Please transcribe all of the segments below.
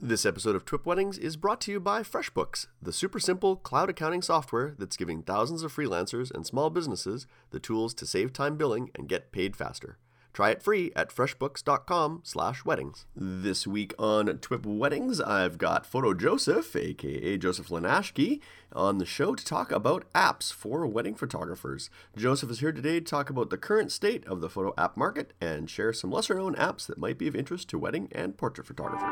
This episode of Twip Weddings is brought to you by FreshBooks, the super simple cloud accounting software that's giving thousands of freelancers and small businesses the tools to save time billing and get paid faster. Try it free at freshbooks.com slash weddings. This week on Twip Weddings, I've got Photo Joseph, aka Joseph Linaschke, on the show to talk about apps for wedding photographers. Joseph is here today to talk about the current state of the photo app market and share some lesser-known apps that might be of interest to wedding and portrait photographers.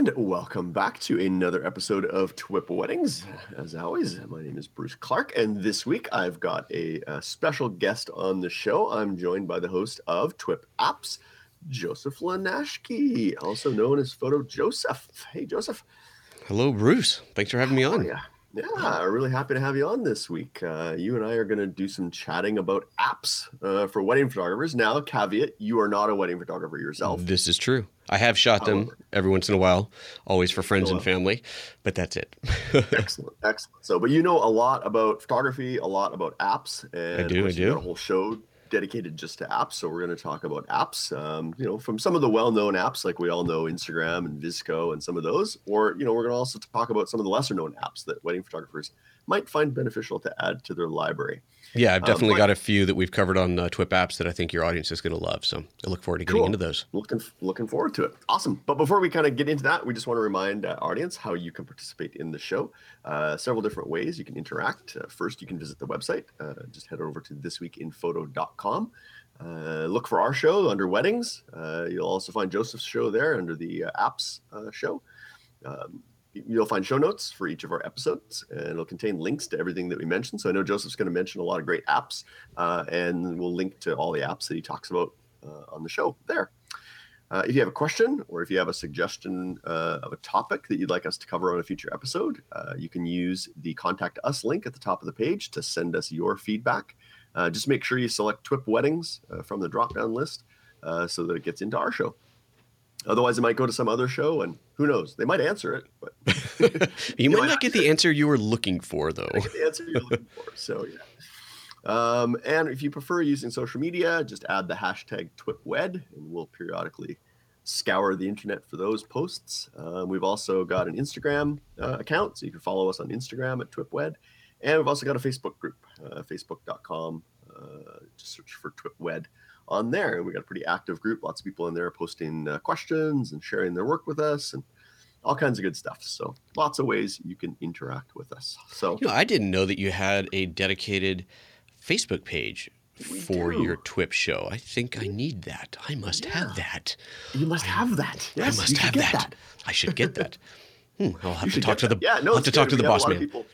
And welcome back to another episode of Twip Weddings. As always, my name is Bruce Clark, and this week I've got a, a special guest on the show. I'm joined by the host of Twip Apps, Joseph Linaschke, also known as Photo Joseph. Hey, Joseph. Hello, Bruce. Thanks for having me on. Yeah, yeah, I'm really happy to have you on this week. Uh, you and I are going to do some chatting about apps uh, for wedding photographers. Now, caveat: you are not a wedding photographer yourself. This is true. I have shot them However. every once in a while, always for friends and family, but that's it. excellent, excellent. So, but you know a lot about photography, a lot about apps, and I do, I do. a whole show dedicated just to apps. So, we're going to talk about apps. Um, you know, from some of the well-known apps, like we all know Instagram and VSCO, and some of those, or you know, we're going to also talk about some of the lesser-known apps that wedding photographers might find beneficial to add to their library. Yeah, I've Um, definitely but- got a few that we've covered on uh, Twip apps that I think your audience is going to love. So I look forward to getting Cool. into those. looking looking forward to it. Awesome. But before we kind of get into that we just want to remind uh, audience how you can participate in the show. Uh, several different ways you can interact. Uh, first you can visit the website. Uh, just head over to thisweekinphoto.com uh, look for our show under weddings. Uh, you'll also find joseph's show there under the uh, apps uh, show. Um, You'll find show notes for each of our episodes, and it'll contain links to everything that we mentioned. So I know Joseph's going to mention a lot of great apps, uh, and we'll link to all the apps that he talks about uh, on the show there. Uh, if you have a question or if you have a suggestion uh, of a topic that you'd like us to cover on a future episode, uh, you can use the contact us link at the top of the page to send us your feedback. Uh, just make sure you select TWIP Weddings from the drop down list so that it gets into our show. Otherwise, it might go to some other show, and who knows? They might answer it, but You might might not get the answer you were looking for, though. get the answer you're looking for. So yeah. Um, and if you prefer using social media, just add the hashtag TWIPWED, and we'll periodically scour the internet for those posts. Um, we've also got an Instagram uh, account, so you can follow us on Instagram at TWIPWED, and we've also got a Facebook group, uh, Facebook.com. Uh, just search for TWIPWED on there, and we got a pretty active group. Lots of people in there posting uh, questions and sharing their work with us, and all kinds of good stuff. So lots of ways you can interact with us. So You know, I didn't know that you had a dedicated Facebook page for do. your TWIP show. I think I need that. I must Yeah. have that. You must have that. Yes, I must have get that. I should get that. Hmm, I'll have You to talk to get the yeah. No, I'll have to talk to We the boss man. people-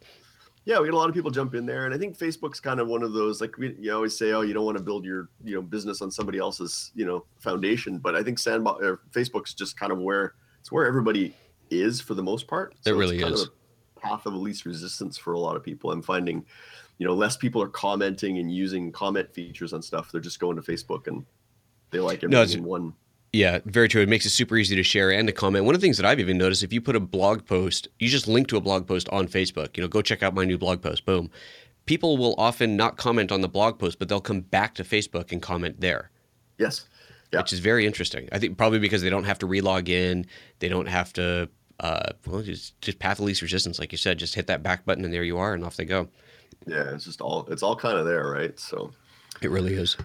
yeah, we get a lot of people jump in there, and I think Facebook's kind of one of those like we you always say, oh, you don't want to build your you know business on somebody else's you know foundation, but I think Sandbox or Facebook's just kind of where it's where everybody is for the most part. It it's really kind is. Of a path of least resistance for a lot of people. I'm finding, you know, less people are commenting and using comment features on stuff. They're just going to Facebook and they like everything No, in one. Yeah, very true. It makes it super easy to share and to comment. One of the things that I've even noticed, if you put a blog post, you just link to a blog post on Facebook. You know, go check out my new blog post. Boom. People will often not comment on the blog post, but they'll come back to Facebook and comment there, Yes. Yeah. which is very interesting. I think probably because they don't have to relog in, they don't have to. Uh, well, just just path of least resistance, like you said. Just hit that back button, and there you are, and off they go. Yeah. It's just all it's all kind of there, right? So. It really is.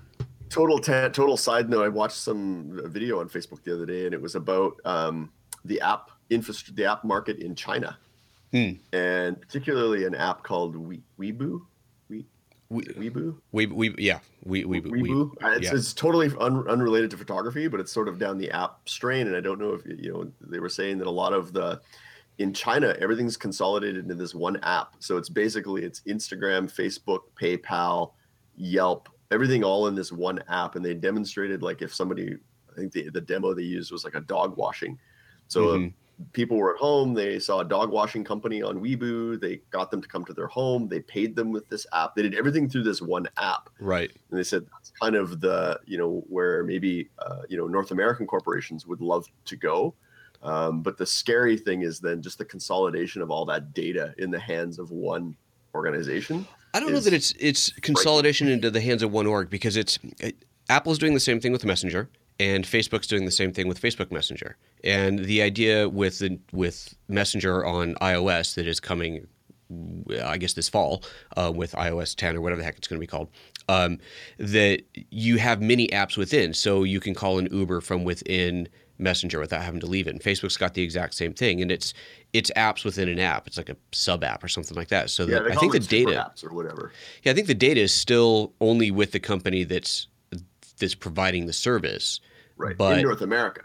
Total ta- total side note i watched some video on facebook the other day and it was about um, the app infrastructure the app market in china. Hmm. and particularly an app called we- weeboo? We- We, weeboo? We, we yeah, we, we, we, weeboo? Uh, it's, yeah. it's totally un- unrelated to photography but it's sort of down the app strain and i don't know if you know they were saying that a lot of the in china everything's consolidated into this one app. So it's basically it's instagram facebook paypal yelp everything all in this one app and they demonstrated like if somebody i think the, the demo they used was like a dog washing so uh, Mhm. people were at home they saw a dog washing company on Weibo. they got them to come to their home they paid them with this app they did everything through this one app right. and they said that's kind of the you know where maybe uh, you know north american corporations would love to go um, but the scary thing is then just the consolidation of all that data in the hands of one organization I don't is, know that it's it's consolidation into the hands of one org because it's it, Apple's doing the same thing with Messenger and Facebook's doing the same thing with Facebook Messenger. And the idea with the, with Messenger on iOS that is coming I guess this fall uh, with iOS 10 or whatever the heck it's going to be called, um, that you have many apps within. So you can call an Uber from within Messenger without having to leave it. And Facebook's got the exact same thing, and it's it's apps within an app. It's like a sub app or something like that. So yeah, the, I think the data apps or whatever. Yeah, I think the data is still only with the company that's that's providing the service. Right. But, in North America.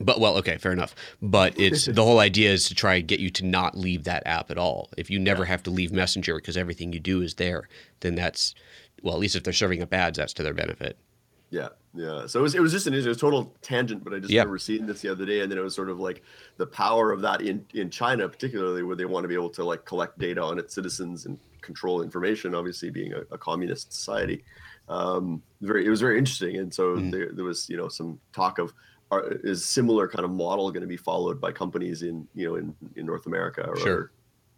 But well, okay, fair enough. But it's the whole idea is to try and get you to not leave that app at all. If you never yeah. have to leave Messenger because everything you do is there, then that's well, at least if they're serving up ads, that's to their benefit. Yeah, yeah. So it was it was just an it was total tangent, but I just yeah. remember seeing this the other day, and then it was sort of like the power of that in in China, particularly where they want to be able to like collect data on its citizens and control information. Obviously, being a, a communist society, um, very it was very interesting, and so mm. there, there was you know some talk of are, is similar kind of model going to be followed by companies in you know in, in North America or sure.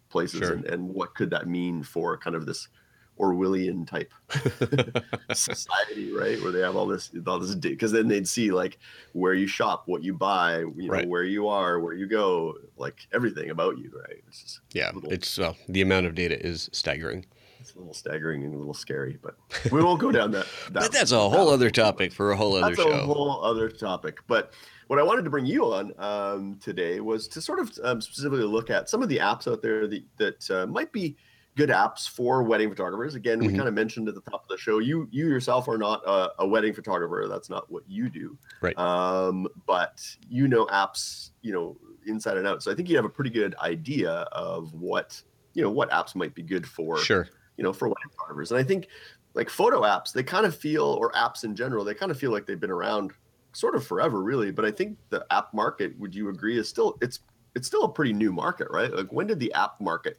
places sure. and, and what could that mean for kind of this Orwellian type society, right? Where they have all this, all this, because then they'd see like where you shop, what you buy, you know, where you are, where you go, like everything about you, right? It's just yeah, little, it's uh, the amount of data is staggering it's a little staggering and a little scary, but we won't go down that. that that's a whole other topic for a whole other that's show. a whole other topic. But what I wanted to bring you on um, today was to sort of um, specifically look at some of the apps out there that, that uh, might be good apps for wedding photographers. Again, mm-hmm. we kind of mentioned at the top of the show, you you yourself are not a, a wedding photographer. That's not what you do. Right. Um, but you know apps, you know inside and out. So I think you have a pretty good idea of what you know what apps might be good for. Sure you know, for wedding photographers. And I think like photo apps, they kind of feel, or apps in general, they kind of feel like they've been around sort of forever, really. But I think the app market, would you agree, is still it's it's still a pretty new market, right? Like when did the app market?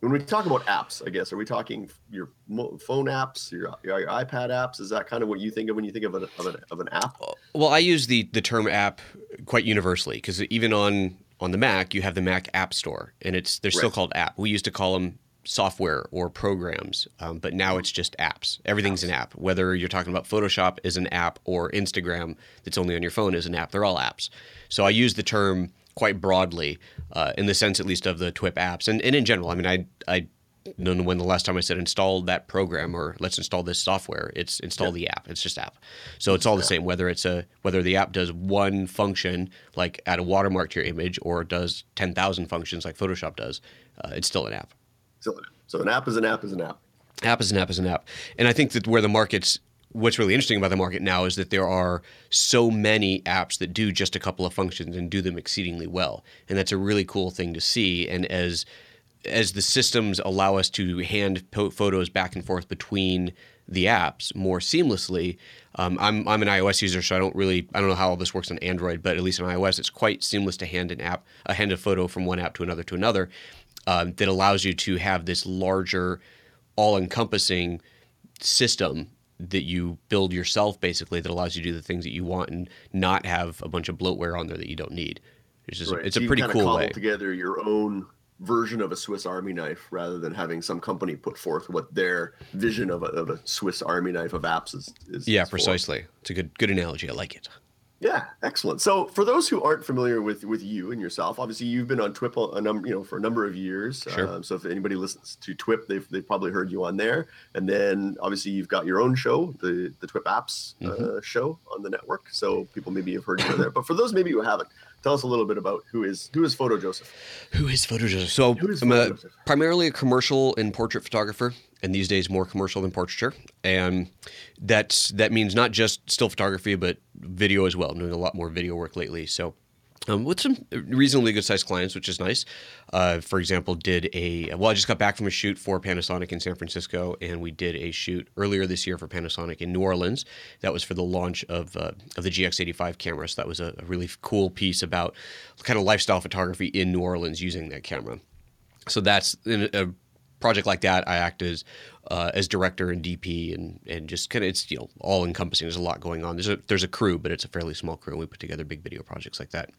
When we talk about apps, I guess, are we talking your phone apps, your, your, your iPad apps? Is that kind of what you think of when you think of, an of, an, of an app? Well, I use the the term app quite universally because even on on the Mac, you have the Mac App Store, and it's they're still called app. We used to call them software or programs, um, but now it's just apps. Everything's an app. Whether you're talking about Photoshop is an app or Instagram that's only on your phone is an app. They're all apps. So I use the term quite broadly uh, in the sense, at least, of the TWIP apps, and, and in general. I mean, I I don't know when the last time I said install that program or let's install this software. It's install yeah. the app. It's just app. So it's all the same whether it's a whether the app does one function like add a watermark to your image or does ten thousand functions like Photoshop does. Uh, it's still an app. Still an app. So an app is an app is an app. App is an app is an app. And I think that where the market's what's really interesting about the market now is that there are so many apps that do just a couple of functions and do them exceedingly well. And that's a really cool thing to see. And as as the systems allow us to hand photos back and forth between the apps more seamlessly. Um, I'm, I'm an iOS user, so I don't really I don't know how all this works on Android, but at least on iOS, it's quite seamless to hand an app a hand a photo from one app to another to another um, that allows you to have this larger, all encompassing system that you build yourself basically that allows you to do the things that you want and not have a bunch of bloatware on there that you don't need. It's just right. it's so a pretty cool way. together your own version of a Swiss Army knife rather than having some company put forth what their vision of a, of a Swiss Army knife of apps is. is yeah, is precisely. For. It's a good good analogy. I like it. Yeah, excellent. So, for those who aren't familiar with with you and yourself, obviously you've been on TWIP a number, you know, for a number of years. Sure. Um, so, if anybody listens to TWIP, they've they've probably heard you on there. And then, obviously, you've got your own show, the the TWIP Apps uh, mm-hmm. show on the network. So, people maybe have heard you there. But for those maybe who haven't, tell us a little bit about who is who is Photo Joseph. Who is Photo Joseph? So, I'm a, Joseph? primarily a commercial and portrait photographer and these days more commercial than portraiture. And that's that means not just still photography, but video as well. I'm doing a lot more video work lately. So um, with some reasonably good sized clients, which is nice. Uh, for example, did a well, I just got back from a shoot for Panasonic in San Francisco, and we did a shoot earlier this year for Panasonic in New Orleans. That was for the launch of uh, of the GX85 camera. So that was a, a really cool piece about kind of lifestyle photography in New Orleans using that camera. So that's a project like that, I act as uh, as director and DP, and and just kind of it's you know all encompassing. There's a lot going on. There's a there's a crew, but it's a fairly small crew. And we put together big video projects like that.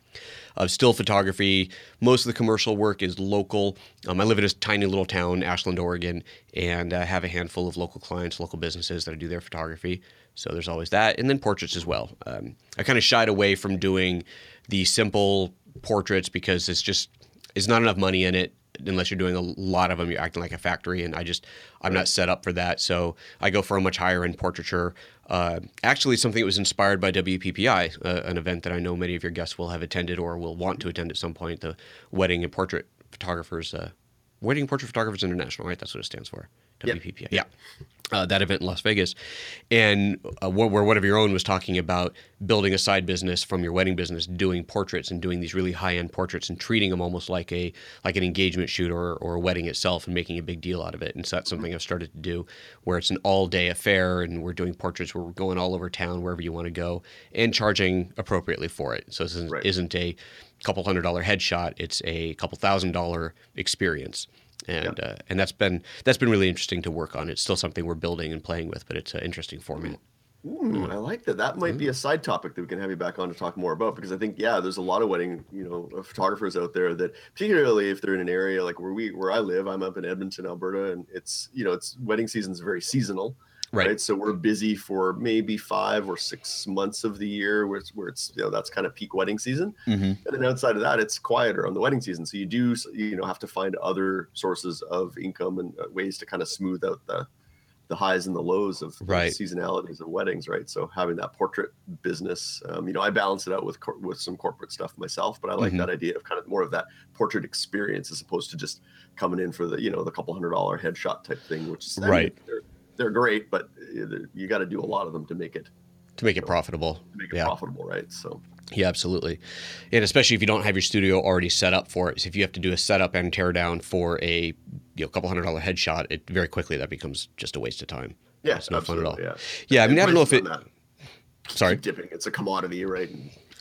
Uh, still photography. Most of the commercial work is local. Um, I live in a tiny little town, Ashland, Oregon, and I have a handful of local clients, local businesses that I do their photography. So there's always that, and then portraits as well. Um, I kind of shied away from doing the simple portraits because it's just it's not enough money in it unless you're doing a lot of them you're acting like a factory and i just i'm not set up for that. So i go for a much higher end portraiture. Uh, actually something that was inspired by wppi uh, an event that i know many of your guests will have attended or will want to attend at some point the wedding and portrait photographers uh, wedding and portrait photographers international right? That's what it stands for wppi yeah, yeah. Uh, that event in Las Vegas, and uh, where, one of your own was talking about building a side business from your wedding business, doing portraits and doing these really high end portraits and treating them almost like a like an engagement shoot or, or a wedding itself and making a big deal out of it. And so that's something I've started to do, where it's an all day affair and we're doing portraits where we're going all over town wherever you want to go and charging appropriately for it. So this isn't, right. isn't a couple hundred dollar headshot; it's a couple thousand dollar experience and uh, and that's been that's been really interesting to work on. It's still something we're building and playing with, but it's an interesting format. Ooh, I like that. That might be a side topic that we can have you back on to talk more about because I think yeah, there's a lot of wedding you know photographers out there that particularly if they're in an area like where we where I live, I'm up in Edmonton, Alberta, and it's you know it's wedding season is very seasonal. Right. right. So we're busy for maybe five or six months of the year where it's, where it's you know, that's kind of peak wedding season. Mm-hmm. And then outside of that, it's quieter on the wedding season. So you do, you know, have to find other sources of income and uh, ways to kind of smooth out the, the highs and the lows of right. seasonalities of weddings, right? So having that portrait business, um, you know, I balance it out with cor- with some corporate stuff myself, but I like mm-hmm. that idea of kind of more of that portrait experience as opposed to just coming in for the you know the couple hundred dollar headshot type thing, which is right. I mean, they're great, but eh, you got to do a lot of them to make it to make it know, profitable. To make it yeah. profitable, right? So. Yeah, absolutely, and especially if you don't have your studio already set up for it. So if you have to do a setup and tear down for a you know couple hundred dollar headshot, it very quickly that becomes just a waste of time. Yeah, it's no fun at all. Yeah, yeah. I mean, I don't know if it. Sorry, dipping. It's a commodity, right?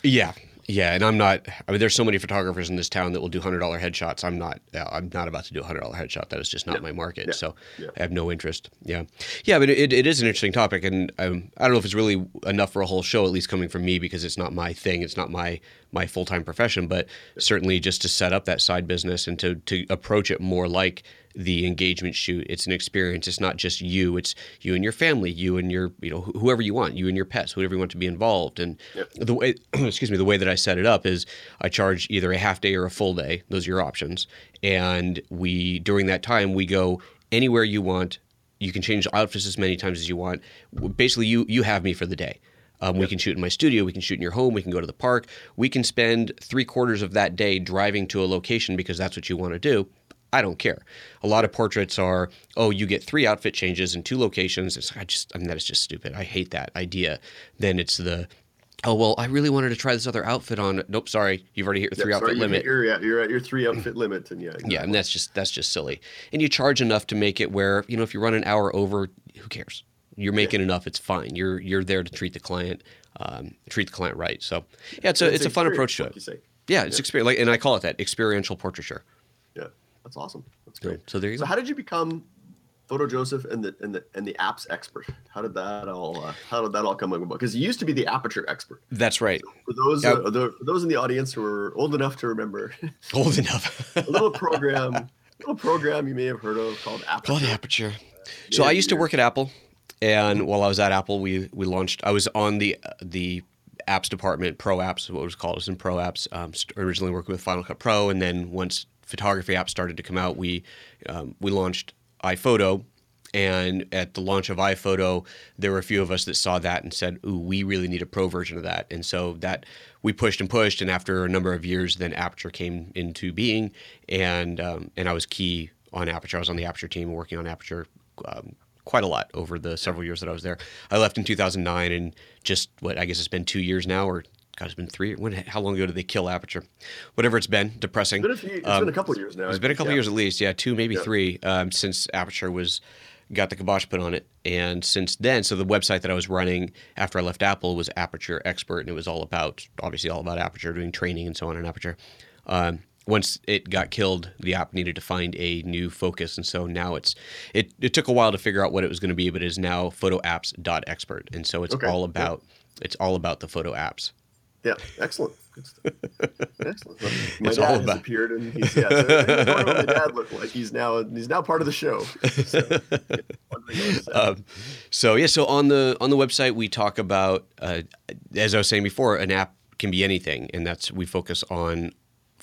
Yeah, yeah, and I'm not. I mean, there's so many photographers in this town that will do hundred dollar headshots. I'm not. I'm not about to do a hundred dollar headshot. That is just not yeah. my market. Yeah. So yeah. I have no interest. Yeah, yeah, but it, it is an interesting topic, and um, I don't know if it's really enough for a whole show. At least coming from me, because it's not my thing. It's not my my full time profession. But certainly, just to set up that side business and to to approach it more like the engagement shoot. It's an experience. It's not just you. It's you and your family, you and your you know whoever you want, you and your pets, whoever you want to be involved. And yep. the way excuse me, the way that I set it up is I charge either a half day or a full day. Those are your options. And we during that time we go anywhere you want. You can change outfits as many times as you want. Basically, you you have me for the day. Um, yep. We can shoot in my studio. We can shoot in your home. We can go to the park. We can spend three quarters of that day driving to a location because that's what you want to do I don't care. A lot of portraits are, oh, you get three outfit changes in two locations. It's I just I mean that is just stupid. I hate that idea. Then it's the oh well, I really wanted to try this other outfit on. Nope, sorry, you've already hit your three yeah, outfit sorry, limit. You're, yeah, you're at your three outfit limit, and yeah, exactly. yeah, and that's just that's just silly. And you charge enough to make it where you know if you run an hour over, who cares? You're making yeah. enough. It's fine. You're you're there to treat the client, um, treat the client right. So yeah, it's a it's, it's a fun approach to it. Yeah, it's yeah. experience, like, and I call it that experiential portraiture. Yeah. That's awesome. That's great. So there you go. so go. how did you become Photo Joseph and the and the and the apps expert? How did that all uh, how did that all come about? Because you used to be the aperture expert. That's right. So for those yep. uh, the, for those in the audience who are old enough to remember, old enough, a little program, a little program you may have heard of called Aperture. Called Aperture. So yeah, I used to work at Apple, and while I was at Apple, we we launched. I was on the the apps department, Pro Apps, what it was called. It was in Pro Apps. Um, originally working with Final Cut Pro, and then once photography apps started to come out, we um, we launched iPhoto. And at the launch of iPhoto, there were a few of us that saw that and said, "Ooh, we really need a pro version of that." And so that we pushed and pushed, and after a number of years, then Aperture came into being, and um, and I was key on Aperture. I was on the Aperture team, working on Aperture um, quite a lot over the several years that I was there. I left in 2009, and just what I guess it's been two years now, or God, it's been three. When? How long ago did they kill Aperture? Whatever it's been, depressing. It's been a, few, it's um, been a couple years now. It's been a couple yeah. years at least. Yeah, two, maybe yeah. three, um, since Aperture was got the kibosh put on it. And since then, so the website that I was running after I left Apple was Aperture Expert, and it was all about, obviously, all about Aperture, doing training and so on in Aperture. Um, once it got killed, the app needed to find a new focus, and so now it's it. It took a while to figure out what it was going to be, but it is now photoapps.expert, and so it's Okay, all yeah. about it's all about the photo apps. Yeah, excellent. Good stuff. Excellent. My It's dad has about- appeared, and he's yeah. So, I don't know what my dad looked like. He's now he's now part of the show. So, yeah, wondering what he's at. Um, so yeah, so on the on the website we talk about, uh, as I was saying before, an app can be anything, and that's we focus on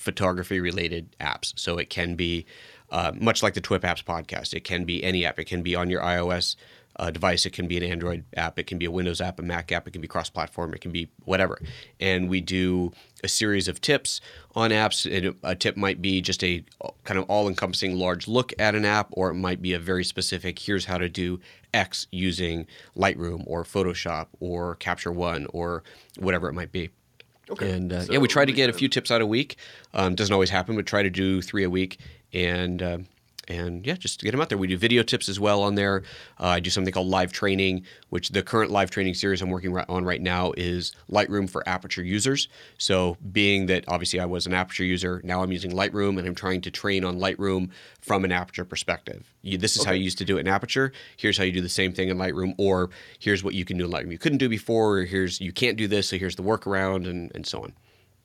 photography related apps. So it can be uh, much like the TWIP Apps podcast. It can be any app. It can be on your iOS uh, device. It can be an Android app. It can be a Windows app, a Mac app. It can be cross platform. It can be whatever. And we do a series of tips on apps. And a tip might be just a kind of all encompassing large look at an app, or it might be a very specific here's how to do X using Lightroom or Photoshop or Capture One or whatever it might be. Okay. And uh, So yeah, we try to get a few tips out a week. Um, doesn't always happen, but try to do three a week. And um and yeah, just to get them out there. We do video tips as well on there. Uh, I do something called live training, which the current live training series I'm working ri- on right now is Lightroom for Aperture users. So, being that obviously I was an Aperture user, now I'm using Lightroom and I'm trying to train on Lightroom from an Aperture perspective. You, this is how you used to do it in Aperture. Here's how you do the same thing in Lightroom, or here's what you can do in Lightroom you couldn't do before, or here's you can't do this, so here's the workaround, and, and so on.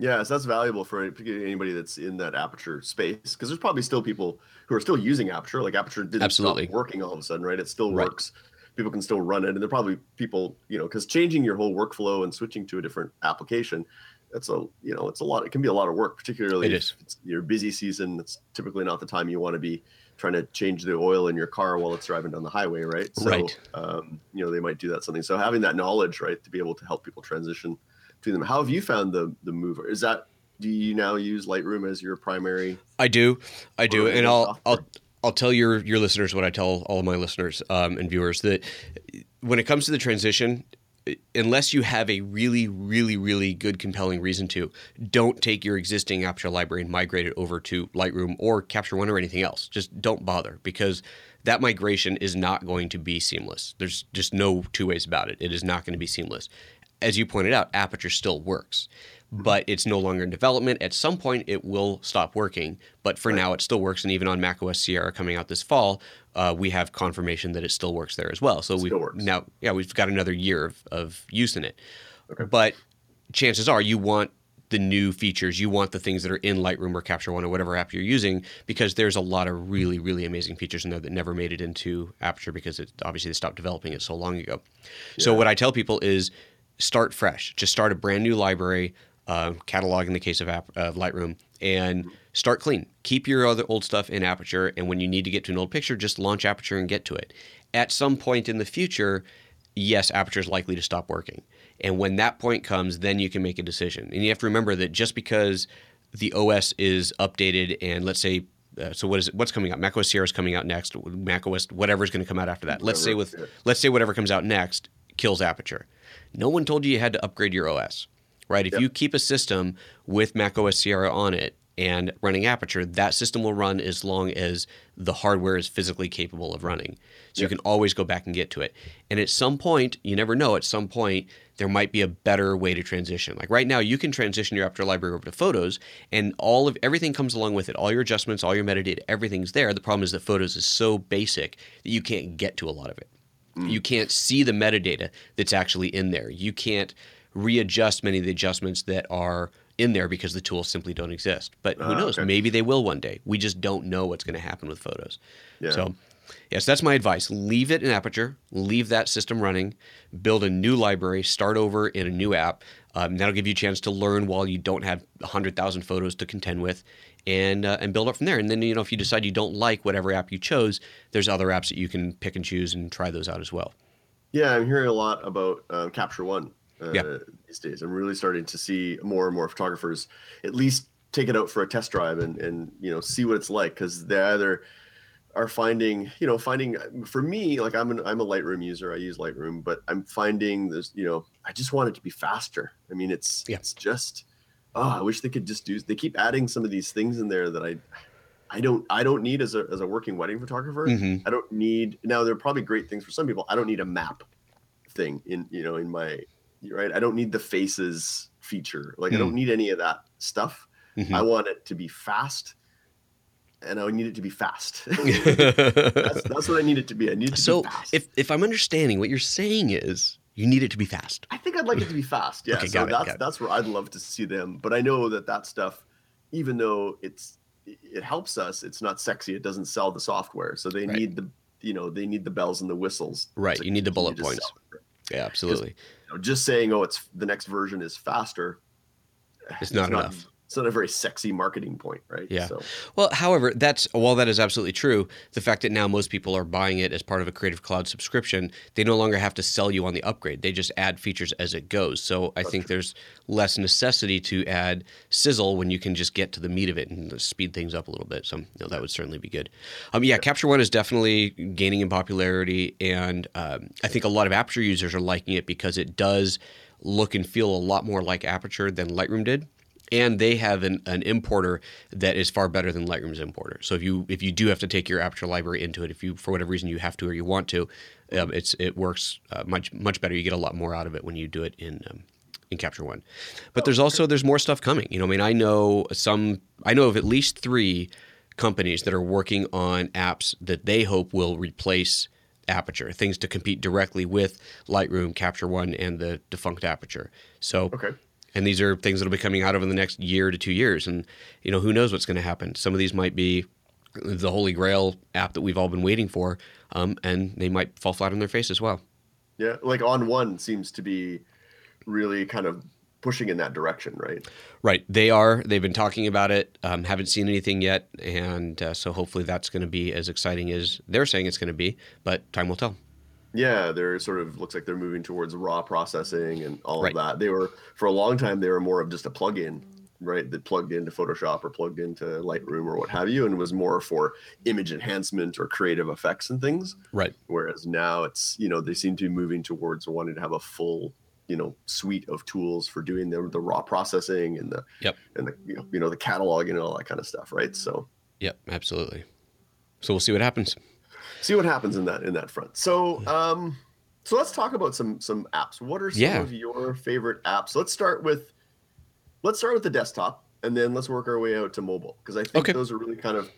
Yeah, so that's valuable for anybody that's in that aperture space because there's probably still people who are still using aperture. Like aperture didn't Absolutely. stop working all of a sudden, right? It still Right. works. People can still run it, and there probably people, you know, because changing your whole workflow and switching to a different application, that's a, you know, it's a lot. It can be a lot of work, particularly It if is. it's your busy season. It's typically not the time you want to be trying to change the oil in your car while it's driving down the highway, right? So, Right. Um, you know, they might do that something. So having that knowledge, right, to be able to help people transition to them. How have you found the the mover? Is that do you now use Lightroom as your primary? I do, I do, and I'll software? I'll I'll tell your your listeners what I tell all of my listeners um, and viewers that when it comes to the transition, unless you have a really really really good compelling reason to, don't take your existing Aperture library and migrate it over to Lightroom or Capture One or anything else. Just don't bother because that migration is not going to be seamless. There's just no two ways about it. It is not going to be seamless. As you pointed out, Aperture still works but it's no longer in development. At some point, it will stop working. But for now, it still works. And even on macOS Sierra coming out this fall, uh, we have confirmation that it still works there as well. So we now, yeah, we've got another year of, of use in it. Okay. But chances are, you want the new features. You want the things that are in Lightroom or Capture One or whatever app you're using, because there's a lot of really, really amazing features in there that never made it into Aperture because it obviously they stopped developing it so long ago. So what I tell people is start fresh. Just start a brand new library, uh, catalog in the case of app, of Lightroom, and start clean. Keep your other old stuff in Aperture, and when you need to get to an old picture, just launch Aperture and get to it. At some point in the future, yes, Aperture is likely to stop working, and when that point comes, then you can make a decision. And you have to remember that just because the OS is updated, and let's say uh, so what is it, what's coming out? macOS Sierra is coming out next. macOS whatever is going to come out after that. Let's say with yeah. let's say whatever comes out next kills Aperture. No one told you you had to upgrade your OS, right? If Yep. you keep a system with macOS Sierra on it and running Aperture, that system will run as long as the hardware is physically capable of running. So you can always go back and get to it. And at some point, you never know, at some point, there might be a better way to transition. Like right now, you can transition your Aperture library over to Photos, and all of everything comes along with it. All your adjustments, all your metadata, everything's there. The problem is that Photos is so basic that you can't get to a lot of it. You can't see the metadata that's actually in there. You can't readjust many of the adjustments that are in there because the tools simply don't exist. But who Ah, knows? okay. Maybe they will one day. We just don't know what's going to happen with photos. Yeah. So, yes, that's my advice. Leave it in Aperture, leave that system running, build a new library, start over in a new app. Um, that'll give you a chance to learn while you don't have 100,000 photos to contend with. And, uh, and build up from there. And then, you know, if you decide you don't like whatever app you chose, there's other apps that you can pick and choose and try those out as well. Yeah, I'm hearing a lot about uh, Capture One uh, Yeah. these days. I'm really starting to see more and more photographers at least take it out for a test drive and and you know see what it's like because they either are finding you know finding for me like I'm an I'm a Lightroom user. I use Lightroom, but I'm finding this you know I just want it to be faster. I mean it's Yeah. it's just oh I wish they could just do. They keep adding some of these things in there that I. I don't. I don't need as a as a working wedding photographer. Mhm. I don't need now. They're probably great things for some people. I don't need a map thing in you know in my right. I don't need the faces feature. Like I Hmm. don't need any of that stuff. Mm-hmm. I want it to be fast, and I need it to be fast. that's, that's, what I need it to be. I need it to so be fast. if if I'm understanding what you're saying is you need it to be fast. I think I'd like it to be fast. Yeah, okay, so it, that's that's where I'd love to see them. But I know that that stuff, even though it's it helps us, it's not sexy. It doesn't sell the software, so they right. need the you know they need the bells and the whistles. Right, you need the bullet points. Yeah, absolutely. You know, just saying, oh, it's the next version is faster. It's not enough. It's not a very sexy marketing point, right? Yeah. So. Well, however, that's while that is absolutely true, the fact that now most people are buying it as part of a Creative Cloud subscription, they no longer have to sell you on the upgrade. They just add features as it goes. So I that's think true. there's less necessity to add sizzle when you can just get to the meat of it and speed things up a little bit. So you know, that would certainly be good. Um, yeah, Capture One is definitely gaining in popularity, and um, I think a lot of Aperture users are liking it because it does look and feel a lot more like Aperture than Lightroom did and they have an, an importer that is far better than Lightroom's importer. So if you if you do have to take your Aperture library into it, if you for whatever reason you have to or you want to, um, it's it works uh, much much better. You get a lot more out of it when you do it in um, in Capture One. But there's also there's more stuff coming. You know, I mean, I know some I know of at least three companies that are working on apps that they hope will replace Aperture, things to compete directly with Lightroom, Capture One, and the defunct Aperture. So okay and these are things that'll be coming out over the next year to two years. And you know who knows what's going to happen? Some of these might be the holy grail app that we've all been waiting for um, and they might fall flat on their face as well. Yeah like ON1 seems to be really kind of pushing in that direction right? Right. They are. They've been talking about it um, haven't seen anything yet and uh, so hopefully that's going to be as exciting as they're saying it's going to be but time will tell yeah, they're sort of looks like they're moving towards raw processing and all right. of that. They were for a long time they were more of just a plug-in, right? That plugged into Photoshop or plugged into Lightroom or what have you, and was more for image enhancement or creative effects and things. Right. Whereas now it's you know they seem to be moving towards wanting to have a full you know suite of tools for doing the the raw processing and the yep and the you know, you know the cataloging and all that kind of stuff, right? So. Yep, absolutely. So we'll see what happens see what happens in that in that front. So um so let's talk about some some apps. What are some yeah. of your favorite apps? Let's start with let's start with the desktop and then let's work our way out to mobile because I think okay. those are really kind of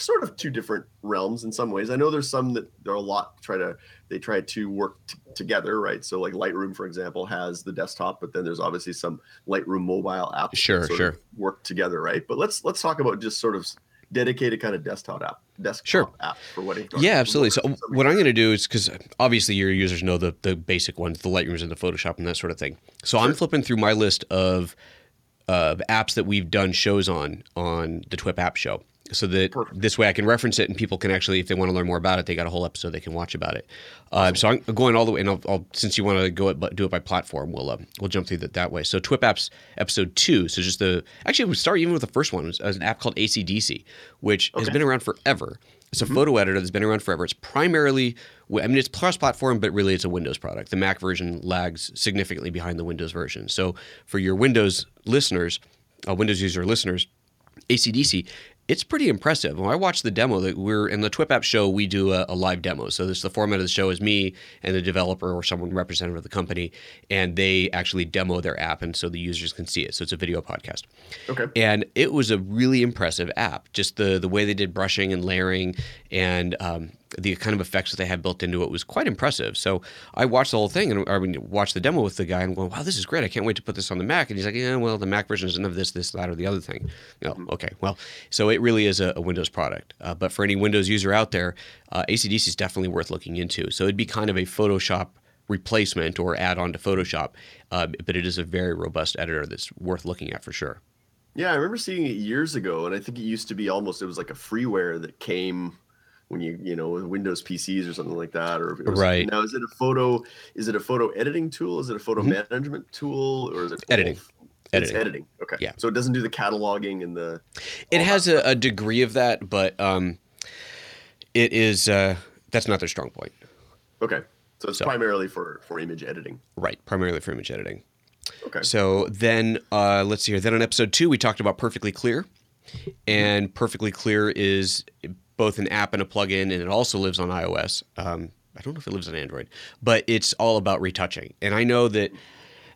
sort of two different realms in some ways. I know there's some that there are a lot try to they try to work t- together, right? So like Lightroom, for example, has the desktop, but then there's obviously some Lightroom mobile apps. Sure, sure. Work together, right? But let's let's talk about just sort of dedicated kind of desktop app desktop sure. app for what yeah absolutely so what i'm going to do is because obviously your users know the, the basic ones the lightrooms and the photoshop and that sort of thing so sure. i'm flipping through my list of of apps that we've done shows on on the twip app show so that Perfect. this way I can reference it and people can actually, if they want to learn more about it, they got a whole episode they can watch about it. Uh, so I'm going all the way, and I'll, I'll, since you want to go it, do it by platform, we'll uh, we'll jump through that that way. So TWIP apps episode two. So just the actually we start even with the first one. It was an app called ACDSee, which okay. has been around forever. It's a mm-hmm. photo editor that's been around forever. It's primarily, I mean, it's cross-platform, but really it's a Windows product. The Mac version lags significantly behind the Windows version. So for your Windows listeners, uh, Windows user listeners, ACDSee it's pretty impressive. When I watched the demo, that we're in the TWIP app show, we do a, a, live demo. So this the format of the show is me and the developer or someone representative of the company, and they actually demo their app, and so the users can see it. So it's a video podcast. Okay. And it was a really impressive app. Just the the way they did brushing and layering, and um, the kind of effects that they had built into it was quite impressive. So I watched the whole thing and I mean, watched the demo with the guy and going, wow, this is great. I can't wait to put this on the Mac. And he's like, yeah, well, the Mac version doesn't have this, this, that, or the other thing. Oh, okay. Well, so it really is a, a Windows product. Uh, but for any Windows user out there, uh, ACDSee is definitely worth looking into. So it'd be kind of a Photoshop replacement or add on to Photoshop, uh, but it is a very robust editor that's worth looking at for sure. Yeah, I remember seeing it years ago, and I think it used to be almost it was like a freeware that came when you you know Windows PCs or something like that, or right now is it a photo? Is it a photo editing tool? Is it a photo mm-hmm. management tool, or is it editing? Editing. It's editing. Okay. Yeah. So it doesn't do the cataloging and the. It has a, a, degree of that, but um, it is uh, that's not their strong point. Okay. So it's so, primarily for for image editing. Right. Primarily for image editing. Okay. So then uh, let's see here. Then on episode two, we talked about perfectly clear, and perfectly clear is both an app and a plugin, and it also lives on iOS. Um, I don't know if it lives on Android, but it's all about retouching. And I know that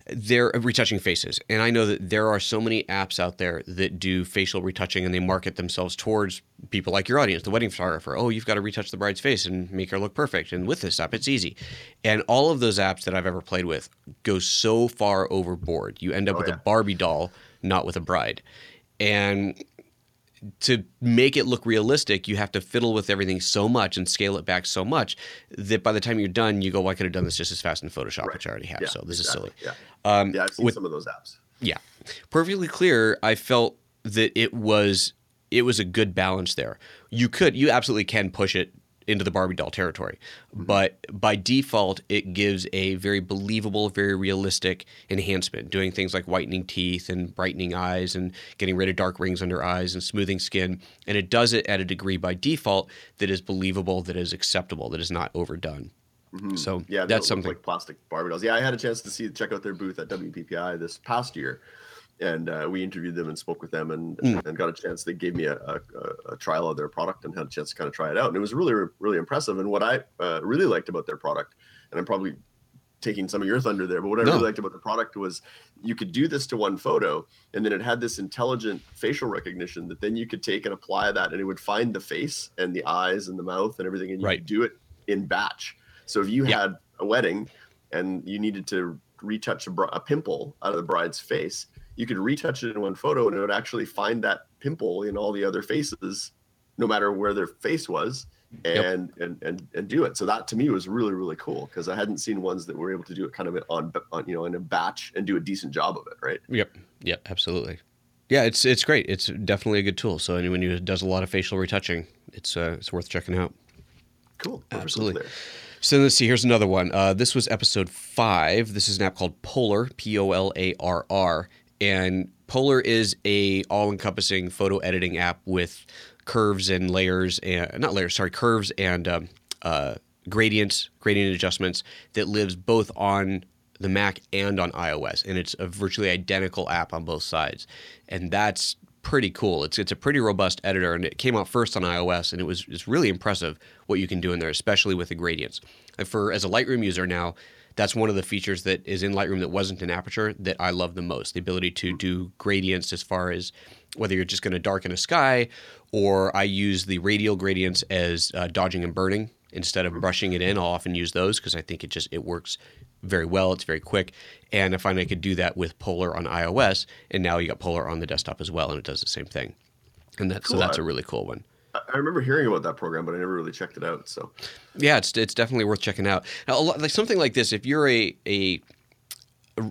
they're retouching faces and i know that there are so many apps out there that do facial retouching and they market themselves towards people like your audience the wedding photographer oh you've got to retouch the bride's face and make her look perfect and with this app it's easy and all of those apps that i've ever played with go so far overboard you end up Oh, with yeah. a barbie doll not with a bride and to make it look realistic, you have to fiddle with everything so much and scale it back so much that by the time you're done, you go, well, I could have done this just as fast in Photoshop, Right. which I already have. Yeah, so this exactly. is silly. Yeah, Um, yeah. I've seen with- some of those apps. yeah, perfectly clear. I felt that it was it was a good balance there. You could you absolutely can push it into the Barbie doll territory, but by default, it gives a very believable, very realistic enhancement, doing things like whitening teeth and brightening eyes and getting rid of dark rings under eyes and smoothing skin, and it does it at a degree by default that is believable, that is acceptable, that is not overdone. So Mm-hmm. Yeah, that's something. like plastic Barbie dolls. Yeah, I had a chance to see check out their booth at WPPI this past year, and uh, we interviewed them and spoke with them and Mm. and got a chance. They gave me a, a, a- trial of their product and had a chance to kind of try it out, and it was really really impressive. And what I uh, really liked about their product, and I'm probably taking some of your thunder there, but what I No. really liked about the product was you could do this to one photo, and then it had this intelligent facial recognition that then you could take and apply that, and it would find the face and the eyes and the mouth and everything, and you Right. could do it in batch. So if you Yeah. had a wedding and you needed to retouch a, br- a pimple out of the bride's face, you could retouch it in one photo, and it would actually find that pimple in all the other faces, no matter where their face was, Yep. and and and and do it. So that to me was really really cool because I hadn't seen ones that were able to do it kind of on, on you know in a batch and do a decent job of it, right? Yep. Yep. Absolutely. Yeah, it's it's great. It's definitely a good tool. So anyone who does a lot of facial retouching, it's uh, it's worth checking out. Cool. Absolutely. So let's see. Here's another one. Uh, this was episode five. This is an app called Polar, P O L A R R, and Polarr is a all-encompassing photo editing app with curves and layers and not layers, sorry, curves and um, uh, gradients, gradient adjustments that lives both on the Mac and on iOS, and it's a virtually identical app on both sides, and that's pretty cool. It's it's a pretty robust editor, and it came out first on iOS, and it was it's really impressive what you can do in there, especially with the gradients. And for as a Lightroom user now, that's one of the features that is in Lightroom that wasn't in Aperture that I love the most. The ability to do gradients as far as whether you're just going to darken a sky, or I use the radial gradients as uh, dodging and burning instead of brushing it in. I'll often use those because I think it just it works very well. It's very quick, and I find I could do that with Polarr on iOS, and now you got Polarr on the desktop as well, and it does the same thing. And that's so that's a really cool one. I, remember hearing about that program, but I never really checked it out. So Yeah, it's it's definitely worth checking out. Now, a lot, like something like this, if you're a a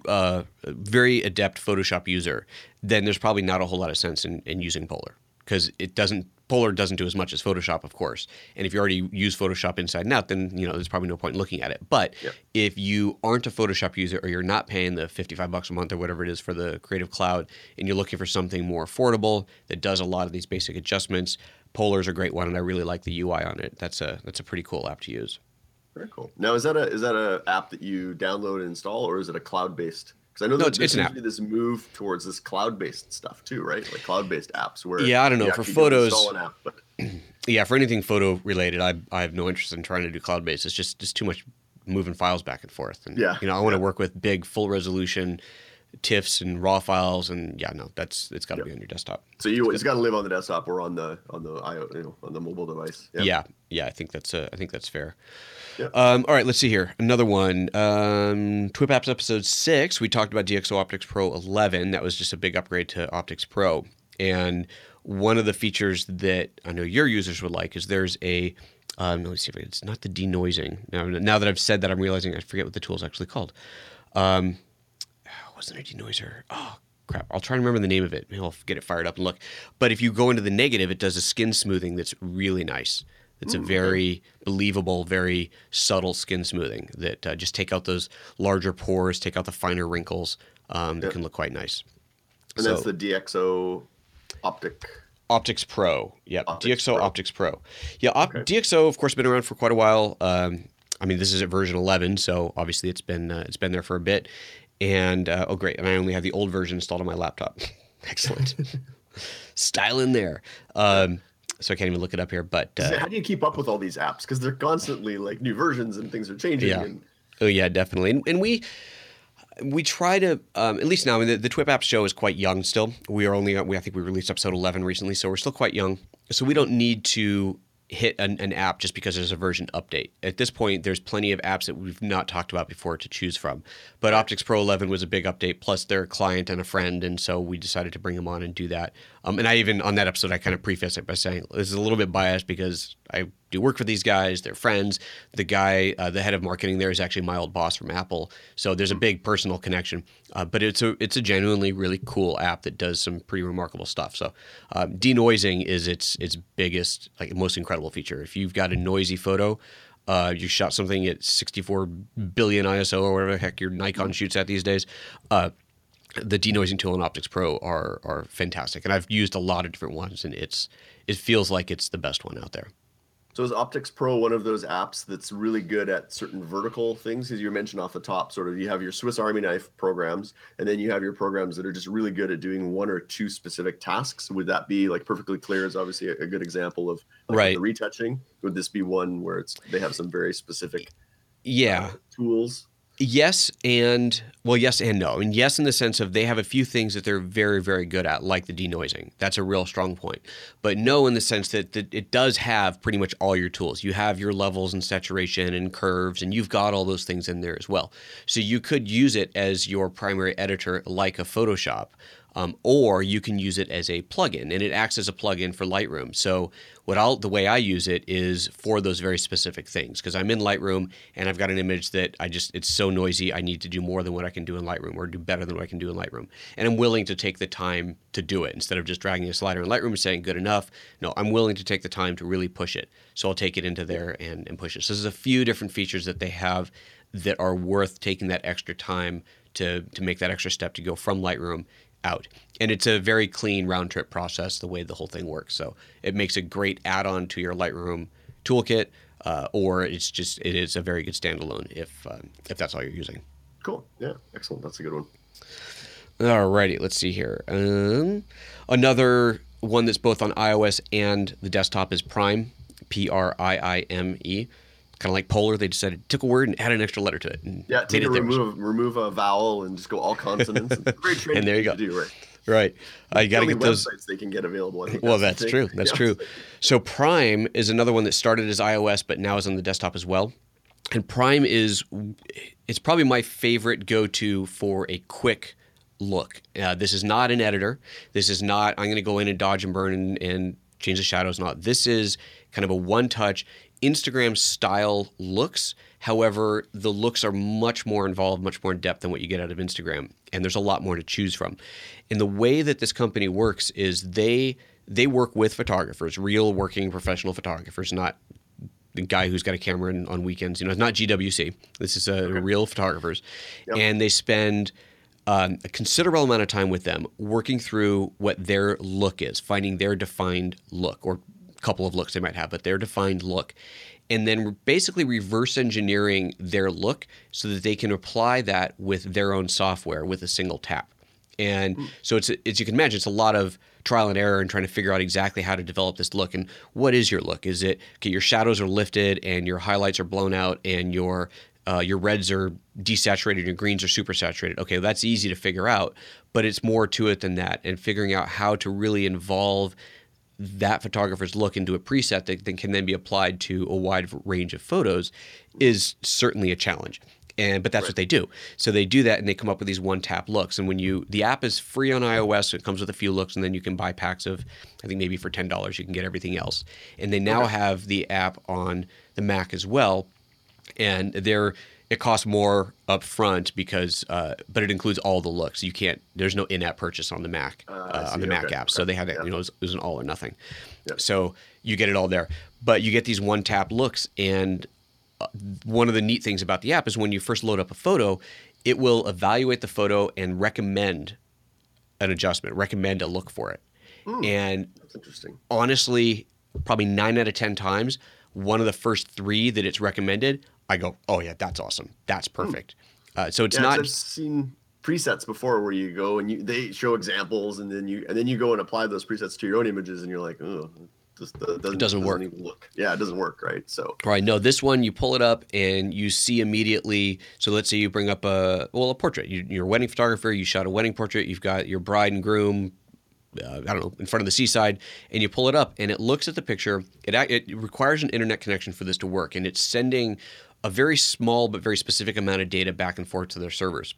uh, very adept Photoshop user, then there's probably not a whole lot of sense in, in using Polarr because it doesn't. Polarr doesn't do as much as Photoshop, of course. And if you already use Photoshop inside and out, then you know there's probably no point in looking at it. But Yep. if you aren't a Photoshop user or you're not paying the 55 bucks a month or whatever it is for the Creative Cloud, and you're looking for something more affordable that does a lot of these basic adjustments, Polarr's a great one, and I really like the UI on it. That's a that's a pretty cool app to use. very cool. Now is that a is that a app that you download and install, or is it a cloud based? Because I know No, that it's- it's there's an usually this move towards this cloud based stuff too, right? Like cloud based apps where Yeah, I don't know. For photos- an app, but Yeah, for anything photo related, I I have no interest in trying to do cloud based. It's just just too much moving files back and forth. And Yeah, you know, I want to yeah. work with big, full resolution TIFFs and raw files, and yeah, no, that's it's got to Yep. be on your desktop. so you it's got to live on the desktop or on the on the IO, you know, on the mobile device. Yeah, yeah, I think that's uh, I think that's fair. Yeah. Um, all right, let's see here. Another one. Um, Twip Apps episode six. We talked about DxO Optics Pro 11. That was just a big upgrade to Optics Pro. And one of the features that I know your users would like is there's a. Um, let me see if it's not the denoising. Now, now that I've said that, I'm realizing I forget what the tool is actually called. Um, wasn't a denoiser. Oh crap! I'll try and remember the name of it. Maybe I'll get it fired up and look. But if you go into the negative, it does a skin smoothing that's really nice. It's a very believable, very subtle skin smoothing that uh, just take out those larger pores, take out the finer wrinkles. Um, that can look quite nice. and that's the DxO optic. Optics Pro. Yep. Optics DxO Pro. Optics Pro. Yeah. Op- Okay. DxO, of course, been around for quite a while. Um, I mean, this is at version 11, so obviously it's been uh, it's been there for a bit. And uh, oh, great! And I only have the old version installed on my laptop. Excellent. Style in there. Um, so I can't even look it up here, but uh, How do you keep up with all these apps? Because they're constantly like new versions and things are changing. Yeah. And, Oh yeah, definitely. And, and we, we try to um, at least now. I mean, the, the TWIP app show is quite young still. We are only we I think we released episode eleven recently, so we're still quite young. So we don't need to hit an, an, app just because there's a version update. At this point, there's plenty of apps that we've not talked about before to choose from. But Optics Pro 11 was a big update, plus their client and a friend, and so we decided to bring them on and do that. Um, and I even on that episode, I kind of preface it by saying this is a little bit biased because I do work for these guys. They're friends. The guy, uh, the head of marketing there, is actually my old boss from Apple. So there's a big personal connection. Uh, but it's a it's a genuinely really cool app that does some pretty remarkable stuff. So um, denoising is its its biggest, like most incredible feature. If you've got a noisy photo. Uh, you shot something at 64 billion ISO or whatever the heck your Nikon shoots at these days. The denoising tool in Optics Pro are are fantastic, and I've used a lot of different ones, and it's it feels like it's the best one out there. So is Optics Pro one of those apps that's really good at certain vertical things? As you mentioned off the top, sort of you have your Swiss Army knife programs, and then you have your programs that are just really good at doing one or two specific tasks. Would that be like perfectly clear? Is obviously a, good example of like, right the retouching. Would this be one where it's they have some very specific yeah uh, tools? Yes, and well, yes and no. And yes, in the sense of they have a few things that they're very, very good at, like the denoising. That's a real strong point. But no, in the sense that, that it does have pretty much all your tools. You have your levels and saturation and curves, and you've got all those things in there as well. So you could use it as your primary editor, like a Photoshop. Um, or you can use it as a plugin, and it acts as a plugin for Lightroom. So what I'll the way I use it is for those very specific things because I'm in Lightroom and I've got an image that I just it's so noisy I need to do more than what I can do in Lightroom or do better than what I can do in Lightroom, and I'm willing to take the time to do it instead of just dragging a slider in Lightroom and saying good enough. No, I'm willing to take the time to really push it. So I'll take it into there and, and push it. So there's a few different features that they have that are worth taking that extra time to to make that extra step to go from Lightroom out. And it's a very clean round trip process the way the whole thing works. So it makes a great add on to your Lightroom toolkit, uh, or it's just it is a very good standalone if uh, if that's all you're using. Cool. Yeah. Excellent. That's a good one. Alrighty, let's see here. Um, another one that's both on iOS and the desktop is Priime, P R I I M E kind of like Polarr. They decided took a word and added an extra letter to it. Yeah, take a remove remove a vowel and just go all consonants. and there you go. Do, right. Right. I got to get those. Websites they can get available. well, that's, that's true. That's yeah. true. So Priime is another one that started as iOS, but now is on the desktop as well. And Priime is it's probably my favorite go-to for a quick look. Uh, this is not an editor. This is not I'm going to go in and dodge and burn and, and change the shadows. Not this is kind of a one-touch. Instagram style looks. However, the looks are much more involved, much more in depth than what you get out of Instagram, and there's a lot more to choose from. And the way that this company works is they they work with photographers, real working professional photographers, not the guy who's got a camera in, on weekends. You know, it's not GWC. This is a, okay. real photographers, yep. and they spend. Um, a considerable amount of time with them working through what their look is, finding their defined look or couple of looks they might have, but their defined look. And then basically reverse engineering their look so that they can apply that with their own software with a single tap. And mm. so it's as you can imagine, it's a lot of trial and error and trying to figure out exactly how to develop this look and what is your look? Is it okay, your shadows are lifted and your highlights are blown out and your uh, your reds are desaturated and your greens are super saturated. Okay, that's easy to figure out, but it's more to it than that. And figuring out how to really involve that photographer's look into a preset that, that can then be applied to a wide range of photos is certainly a challenge. And but that's right. what they do. So they do that and they come up with these one tap looks. And when you the app is free on ios so it comes with a few looks and then you can buy packs of i think maybe for $10 you can get everything else. And they now okay. have the app on the mac as well. And they're it costs more up front because, uh, but it includes all the looks. You can't. There's no in-app purchase on the Mac uh, uh, on the Mac app. Okay. So they had it. Yep. You know, it was, it was, an all or nothing. Yep. So you get it all there, but you get these one-tap looks. And uh, one of the neat things about the app is when you first load up a photo, it will evaluate the photo and recommend an adjustment, recommend a look for it. Mm, and that's interesting. Honestly, probably nine out of ten times, one of the first three that it's recommended I go, oh yeah, that's awesome. That's hmm. perfect. Uh, so it's yeah, not. I've seen presets before where you go and you they show examples and then you and then you go and apply those presets to your own images and you're like, oh, just the, doesn't, doesn't work. even look. Yeah, it doesn't work, right? So Right. No, this one you pull it up and you see immediately. So let's say you bring up a well a portrait. You, you're a wedding photographer. You shot a wedding portrait. You've got your bride and groom. Uh, I don't know in front of the seaside, and you pull it up and it looks at the picture. It it requires an internet connection for this to work, and it's sending a very small but very specific amount of data back and forth to their servers.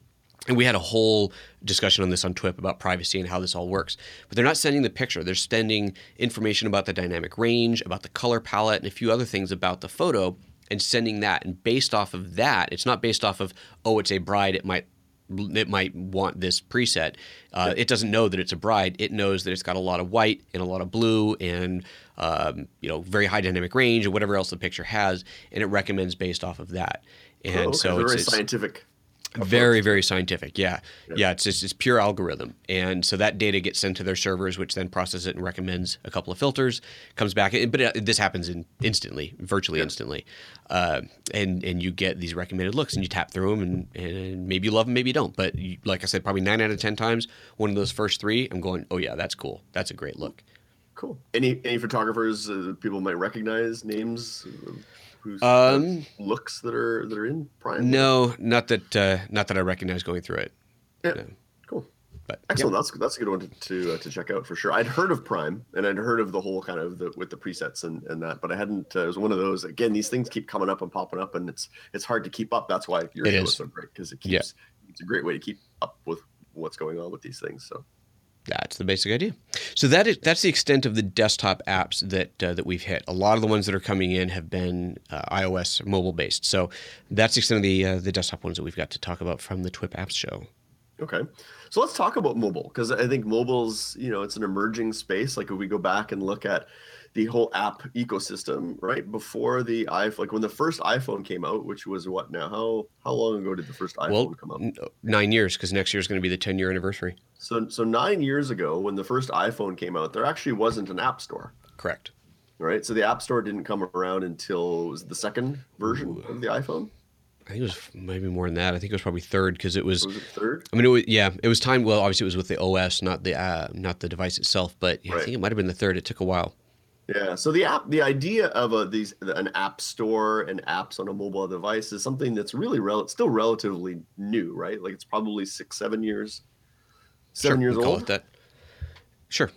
And we had a whole discussion on this on TWIP about privacy and how this all works. But they're not sending the picture. They're sending information about the dynamic range, about the color palette, and a few other things about the photo and sending that. And based off of that, it's not based off of, oh, it's a bride, it might it might want this preset. Uh, It doesn't know that it's a bride. It knows that it's got a lot of white and a lot of blue and um, you know very high dynamic range or whatever else the picture has, and it recommends based off of that. And oh, okay. so very it's, it's scientific. Very very scientific. Yeah. Yeah, it's just it's pure algorithm. And so that data gets sent to their servers which then processes it and recommends a couple of filters comes back but it, this happens in instantly virtually instantly. Uh, and and you get these recommended looks and you tap through them and, and maybe you love them maybe you don't. But you, like i said probably nine out of ten times one of those first three i'm going oh yeah that's cool. That's a great look. Cool. Any any photographers uh, people might recognize names whose Um, looks that are that are in Priime? no not that uh, not that i recognize going through it Yeah. No. Cool. but Excellent. That's that's a good one to to, uh, to check out for sure. I'd heard of Priime and I'd heard of the whole kind of the with the presets and, and that, but I hadn't. Uh, it was one of those. Again, these things keep coming up and popping up, and it's it's hard to keep up. That's why your It show is. is so great because it keeps. Yeah. It's a great way to keep up with what's going on with these things. So That's the basic idea. So that is that's the extent of the desktop apps that uh, that we've hit. A lot of the ones that are coming in have been uh, iOS mobile based. So that's the extent of the uh, the desktop ones that we've got to talk about from the TWIP apps show. Okay. So let's talk about mobile because I think mobile's, you know, it's an emerging space. Like if we go back and look at the whole app ecosystem, right? Before the iPhone, like when the first iPhone came out, which was what now? How how long ago did the first iPhone Well, come out? n- nine years because next year is going to be the 10 year anniversary. So so nine years ago, when the first iPhone came out, there actually wasn't an app store. Correct. Right. So the app store didn't come around until was the second version of the iPhone. I think it was maybe more than that. I think it was probably third because it was. Was it third? I mean, it was, yeah, it was time. Well, obviously, it was with the OS, not the uh, not the device itself. But yeah, I think it might have been the third. It took a while. Yeah. So the app, the idea of a these an app store and apps on a mobile device is something that's really rel- still relatively new, right? Like it's probably six, seven years, seven Sure, years we call old. it that. Sure,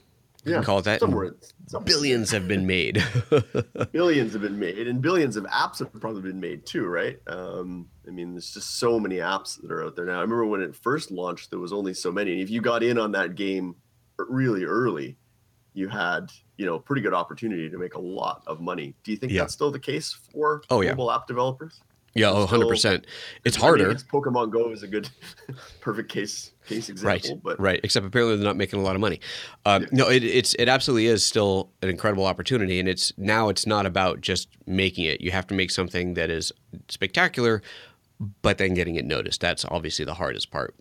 we yeah, can call it that. Somewhere, somewhere. Billions have been made. billions have been made, and billions of apps have probably been made too, right? Um, I mean, there's just so many apps that are out there now. I remember when it first launched, there was only so many. And if you got in on that game really early, you had you know pretty good opportunity to make a lot of money. Do you think Yeah. that's still the case for Oh, yeah. mobile app developers? yeah, oh, 100%. It's I mean, I harder. guess Pokemon Go is a good, perfect case case Right, example. But right. Except apparently they're not making a lot of money. Um, No, it, it's it absolutely is still an incredible opportunity, and it's now it's not about just making it. You have to make something that is spectacular, but then getting it noticed. That's obviously the hardest part.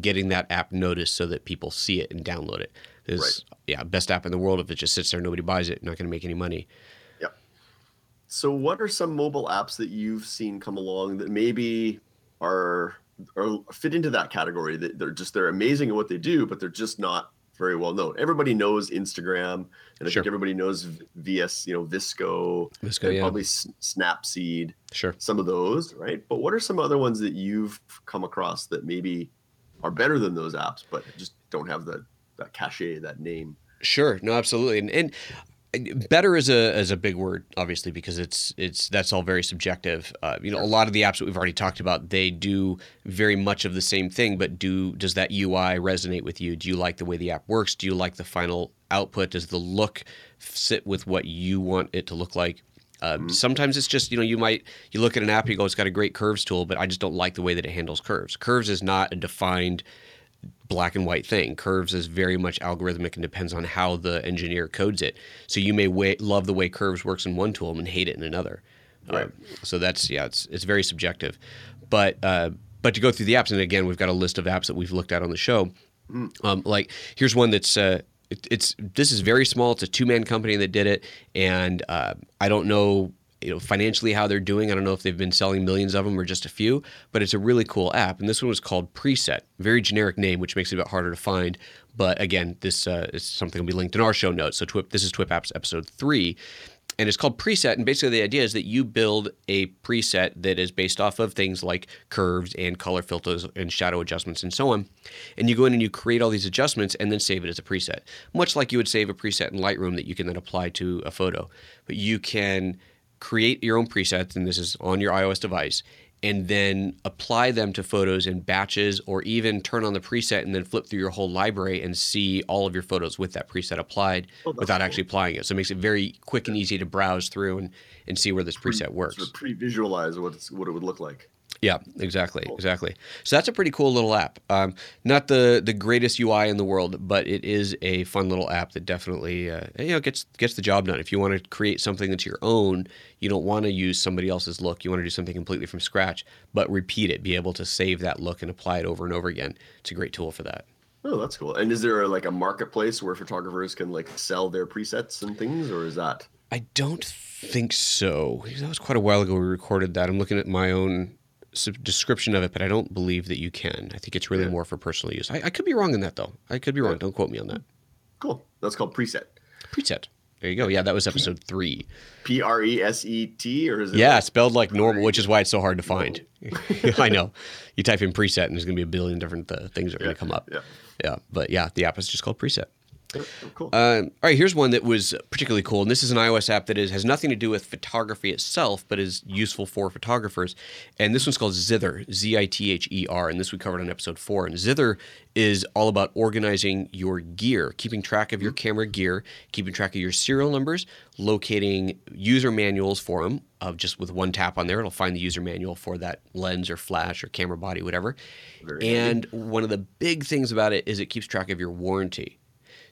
Getting that app noticed so that people see it and download it is yeah best app in the world. If it just sits there, nobody buys it, not going to make any money. Yeah. So, what are some mobile apps that you've seen come along that maybe are or fit into that category? That they're just they're amazing at what they do, but they're just not very well known. Everybody knows Instagram, and I Sure. think everybody knows VS, you know, VSCO, VSCO, and yeah. probably Snapseed, Sure. some of those, right? But what are some other ones that you've come across that maybe are better than those apps, but just don't have the that cachet, that name? Sure, no, absolutely, and, and better is a is a big word, obviously, because it's it's that's all very subjective. Uh, you know, a lot of the apps that we've already talked about, they do very much of the same thing, but do does that UI resonate with you? Do you like the way the app works? Do you like the final output? Does the look sit with what you want it to look like? Uh, Sometimes it's just you know you might you look at an app and you go it's got a great curves tool, but I just don't like the way that it handles curves. Curves is not a defined black and white thing. Curves is very much algorithmic and depends on how the engineer codes it. So you may wa- love the way curves works in one tool and hate it in another. Right. Uh, so that's yeah, it's it's very subjective. But uh, but to go through the apps, and again, we've got a list of apps that we've looked at on the show. Um, like here's one that's uh, it, it's this is very small. It's a two man company that did it, and uh, I don't know you know financially how they're doing. I don't know if they've been selling millions of them or just a few, but it's a really cool app. And this one was called Preset, very generic name, which makes it a bit harder to find. But again, this uh, is something will be linked in our show notes. So TWIP, this is TWIP Apps episode three, and it's called preset and basically the idea is that you build a preset that is based off of things like curves and color filters and shadow adjustments and so on and you go in and you create all these adjustments and then save it as a preset much like you would save a preset in lightroom that you can then apply to a photo but you can create your own presets and this is on your ios device and then apply them to photos in batches or even turn on the preset and then flip through your whole library and see all of your photos with that preset applied oh, without cool. actually applying it. So it makes it very quick and easy to browse through and, and see where this preset works. Sort of pre-visualize what, what it would look like. Yeah, exactly, cool. exactly. So that's a pretty cool little app. Um, not the the greatest UI in the world, but it is a fun little app that definitely uh, you know gets gets the job done. If you want to create something that's your own, you don't want to use somebody else's look. You want to do something completely from scratch, but repeat it. Be able to save that look and apply it over and over again. It's a great tool for that. Oh, that's cool. And is there a, like a marketplace where photographers can like sell their presets and things, or is that? I don't think so. That was quite a while ago. We recorded that. I'm looking at my own description of it, but I don't believe that you can. I think it's really yeah. more for personal use. I, I, could be wrong in that though. I could be wrong. Yeah. Don't quote me on that. Cool. That's called preset. Preset. There you go. Yeah, that was episode three. P R E S E T, or is it? Yeah, like spelled like normal, which is why it's so hard to find. I know. You type in preset, and there's going to be a billion different uh, things that are yeah, going to come up. Yeah. Yeah, but yeah, the app is just called preset. Oh, cool. Uh, all right, here's one that was particularly cool, and this is an iOS app that is has nothing to do with photography itself, but is useful for photographers. And this one's called Zither, Z-I-T-H-E-R, and this we covered on episode four. And Zither is all about organizing your gear, keeping track of your camera gear, keeping track of your serial numbers, locating user manuals for them. Of just with one tap on there, it'll find the user manual for that lens or flash or camera body, whatever. Very and one of the big things about it is it keeps track of your warranty.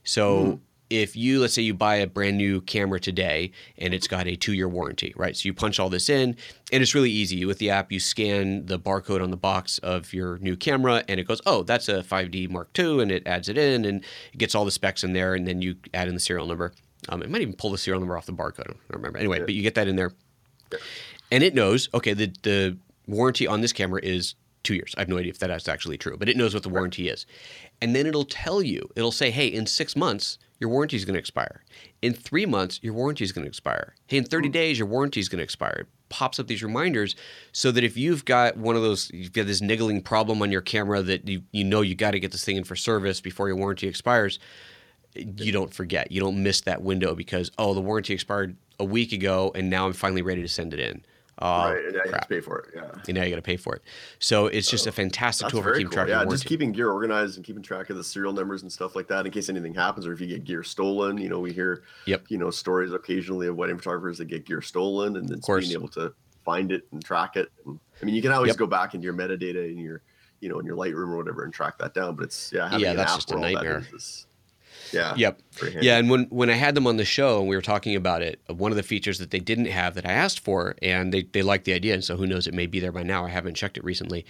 So mm. if you let's say you buy a brand new camera today and it's got a two year warranty, right? So you punch all this in and it's really easy. With the app, you scan the barcode on the box of your new camera and it goes, oh, that's a 5D Mark II, and it adds it in and it gets all the specs in there, and then you add in the serial number. Um, it might even pull the serial number off the barcode. I don't remember. Anyway, yeah. but you get that in there. Yeah. And it knows, okay, the, the warranty on this camera is two years. I have no idea if that is actually true, but it knows what the warranty is. And then it'll tell you it'll say hey in six months your warranty is going to expire. In three months your warranty is going to expire. Hey in 30 hmm. days your warranty is going to expire. It pops up these reminders so that if you've got one of those you've got this niggling problem on your camera that you, you know you got to get this thing in for service before your warranty expires you don't forget. You don't miss that window because oh the warranty expired a week ago and now i'm finally ready to send it in uh, right, and now you have to pay for it. Yeah, and now you got to pay for it. So it's just a fantastic tool for keeping cool. track. Yeah, just keeping gear organized and keeping track of the serial numbers and stuff like that in case anything happens or if you get gear stolen. You know, we hear yep. you know stories occasionally of wedding photographers that get gear stolen and then being able to find it and track it. And, I mean, you can always yep. go back into your metadata in your you know in your Lightroom or whatever and track that down. But it's yeah, yeah, that's just a nightmare. Yeah. Yep. Yeah, and when when I had them on the show and we were talking about it, one of the features that they didn't have that I asked for, and they they liked the idea, and so who knows, it may be there by now. I haven't checked it recently.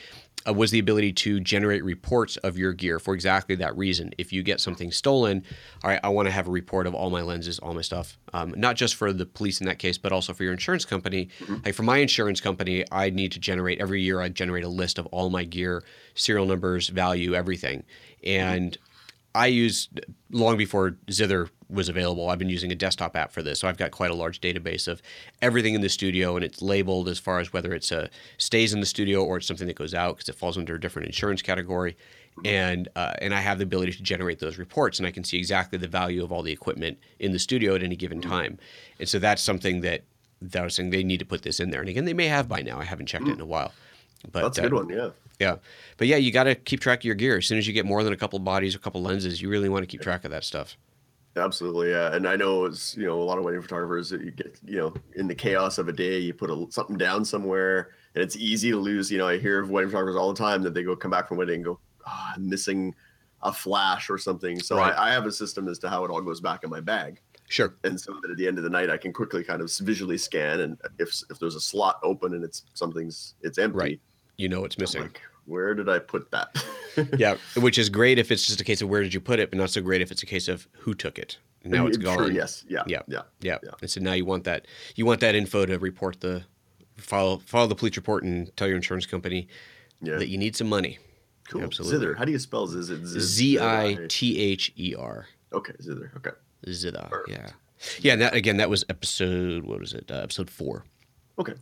Uh, was the ability to generate reports of your gear for exactly that reason. If you get something stolen, all right, I want to have a report of all my lenses, all my stuff, um, not just for the police in that case, but also for your insurance company. Mm-hmm. Like for my insurance company, I need to generate every year. I generate a list of all my gear, serial numbers, value, everything, and I used long before Zither was available. I've been using a desktop app for this, so I've got quite a large database of everything in the studio, and it's labeled as far as whether it's a stays in the studio or it's something that goes out because it falls under a different insurance category. And uh, and I have the ability to generate those reports, and I can see exactly the value of all the equipment in the studio at any given time. And so that's something that that I was saying they need to put this in there. And again, they may have by now. I haven't checked it in a while. But that's a good uh, one, yeah. Yeah, but yeah, you got to keep track of your gear. As soon as you get more than a couple bodies, or a couple lenses, you really want to keep track of that stuff. Absolutely, yeah. And I know it's you know a lot of wedding photographers that you get you know in the chaos of a day, you put a, something down somewhere, and it's easy to lose. You know, I hear of wedding photographers all the time that they go come back from wedding and go, oh, I'm missing a flash or something. So right. I, I have a system as to how it all goes back in my bag. Sure. And so that at the end of the night, I can quickly kind of visually scan, and if if there's a slot open and it's something's it's empty, right. you know it's missing. Like, where did I put that? yeah, which is great if it's just a case of where did you put it, but not so great if it's a case of who took it. now it's gone. Yes. Yeah. Yeah. Yeah. Yeah. Yeah. And so now you want that you want that info to report the follow follow the police report and tell your insurance company Yeah. that you need some money. Cool. Absolutely. Zither. How do you spell Zither? Z I T H E R. Okay. Zither. Okay. Zither. Perfect. Yeah. Yeah, and that again that was episode what was it? Uh, episode 4. Okay.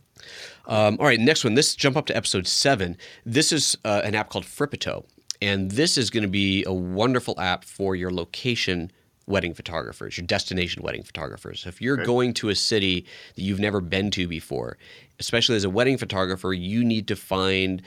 Um, all right, next one. This jump up to episode seven. This is uh, an app called Fripito, and this is going to be a wonderful app for your location wedding photographers, your destination wedding photographers. If you're Okay. going to a city that you've never been to before, especially as a wedding photographer, you need to find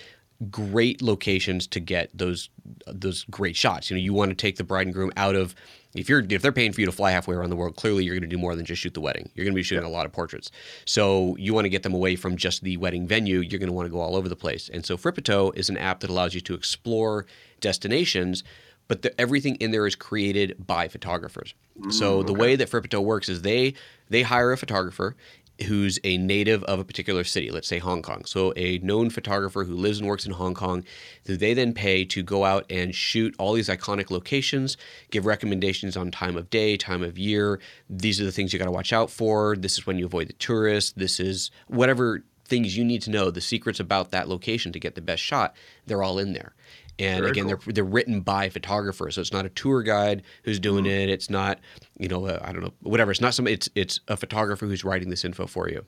great locations to get those those great shots. You know, you want to take the bride and groom out of if you're if they're paying for you to fly halfway around the world, clearly you're going to do more than just shoot the wedding. You're going to be shooting a lot of portraits. So you want to get them away from just the wedding venue. You're going to want to go all over the place. And so Fripito is an app that allows you to explore destinations, but the, everything in there is created by photographers. so mm, the way that Fripito works is they they hire a photographer who's a native of a particular city, let's say Hong Kong. So a known photographer who lives and works in Hong Kong, who they then pay to go out and shoot all these iconic locations, give recommendations on time of day, time of year. These are the things you got to watch out for. This is when you avoid the tourists. This is whatever things you need to know, the secrets about that location to get the best shot, they're all in there. And Very again, cool. they're they're written by photographers, so it's not a tour guide who's doing Mm-hmm. it. It's not, you know, I I don't know, whatever. It's not some. It's it's a photographer who's writing this info for you.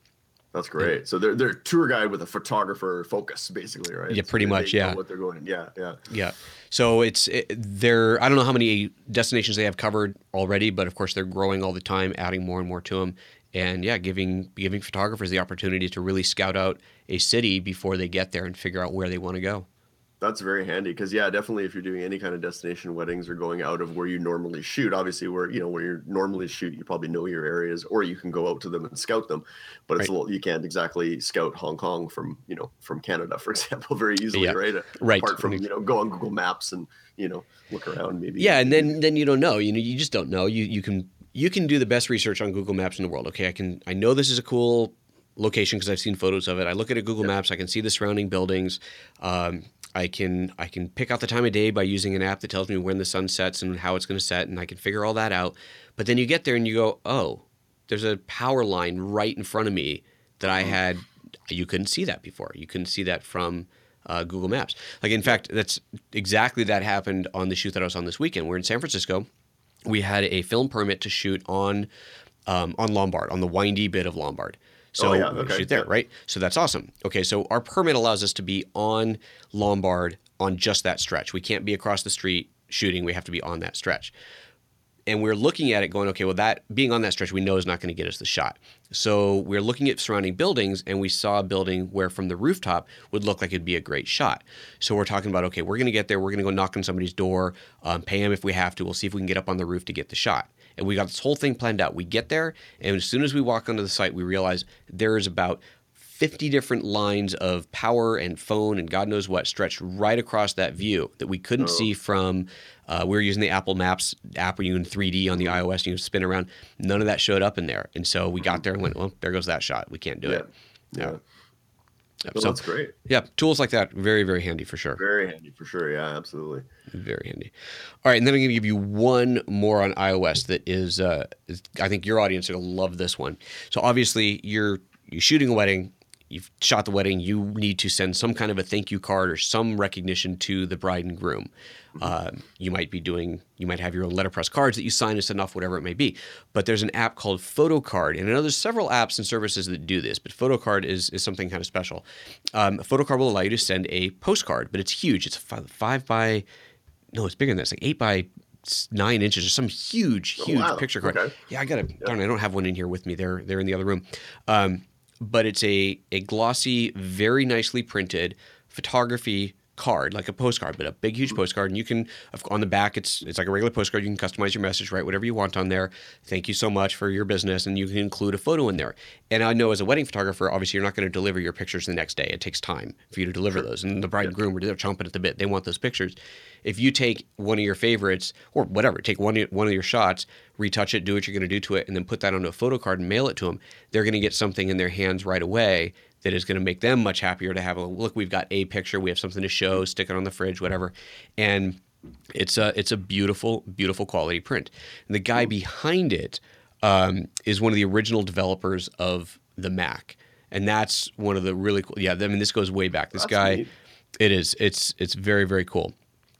That's great. So they're they're a tour guide with a photographer focus, basically, right? Yeah, pretty they- much, yeah. What they're going. Yeah. Yeah. Yeah. So it's it, they're I don't know how many destinations they have covered already, but of course they're growing all the time, adding more and more to them, and yeah, giving giving photographers the opportunity to really scout out a city before they get there and figure out where they want to go. That's very handy because yeah, definitely if you're doing any kind of destination weddings or going out of where you normally shoot, obviously where you know where you normally shoot, you probably know your areas, or you can go out to them and scout them. But it's Right. a little you can't exactly scout Hong Kong from you know from Canada, for example, very easily, Yeah. right? Right. Apart from you know go on Google Maps and you know look around maybe. Yeah, and then then you don't know. You know, you just don't know. You you can you can do the best research on Google Maps in the world. Okay, I can I know this is a cool location because I've seen photos of it. I look at a Google Maps, I can see the surrounding buildings. Um, I can I can pick out the time of day by using an app that tells me when the sun sets and how it's going to set, and I can figure all that out. But then you get there and you go, oh, there's a power line right in front of me that I had. You couldn't see that before. You couldn't see that from uh, Google Maps. Like in fact, that's exactly that happened on the shoot that I was on this weekend. We're in San Francisco. We had a film permit to shoot on um, on Lombard, on the windy bit of Lombard. So Oh, yeah, okay, shoot there, yeah. right? So that's awesome. Okay, so our permit allows us to be on Lombard on just that stretch. We can't be across the street shooting. We have to be on that stretch. And we're looking at it going, okay, well, that being on that stretch, we know is not going to get us the shot. So we're looking at surrounding buildings, and we saw a building where from the rooftop would look like it'd be a great shot. So we're talking about, okay, we're going to get there. We're going to go knock on somebody's door, um, pay them if we have to. We'll see if we can get up on the roof to get the shot. And we got this whole thing planned out. We get there, and as soon as we walk onto the site, we realize there's about 50 different lines of power and phone and God knows what stretched right across that view that we couldn't see from. Uh, we were using the Apple Maps app where you in 3D on the iOS and you spin around. None of that showed up in there. And so we got there and went, well, there goes that shot. We can't do Yeah. it. Yeah. Yeah. Well, so, that's great. yeah, tools like that, very, very handy for sure. Very handy for sure. Yeah, absolutely. Very handy. All right, and then I'm going to give you one more on iOS that is, uh, is I think your audience will love this one. So obviously, you're you're shooting a wedding, you've shot the wedding, you need to send some kind of a thank you card or some recognition to the bride and groom. Uh, you might be doing, you might have your own letterpress cards that you sign and send off, whatever it may be. But there's an app called PhotoCard, and I know there's several apps and services that do this, but PhotoCard is is something kind of special. Um, PhotoCard will allow you to send a postcard, but it's huge. It's five, five by no, it's bigger than that. It's like eight by nine inches or some huge, Oh, huge wow. picture card. Okay. Yeah, I got it. Darn, I don't have one in here with me. They're they're in the other room. Um, but it's a a glossy, very nicely printed photography card, like a postcard, but a big, huge postcard. And you can on the back, it's it's like a regular postcard. You can customize your message, write whatever you want on there. Thank you so much for your business, and you can include a photo in there. And I know as a wedding photographer, obviously you're not going to deliver your pictures the next day. It takes time for you to deliver those, and the bride and groom are they're chomping at the bit. They want those pictures. If you take one of your favorites or whatever, take one of- one of your shots, retouch it, do what you're going to do to it, and then put that onto a photo card and mail it to them, they're going to get something in their hands right away that is going to make them much happier to have a look. We've got a picture, we have something to show, stick it on the fridge, whatever, and It's a it's a beautiful beautiful quality print. And the guy behind it um, is one of the original developers of the Mac, and that's one of the really cool. Yeah, I mean this goes way back. This That's guy, neat. it is. It's it's very very cool.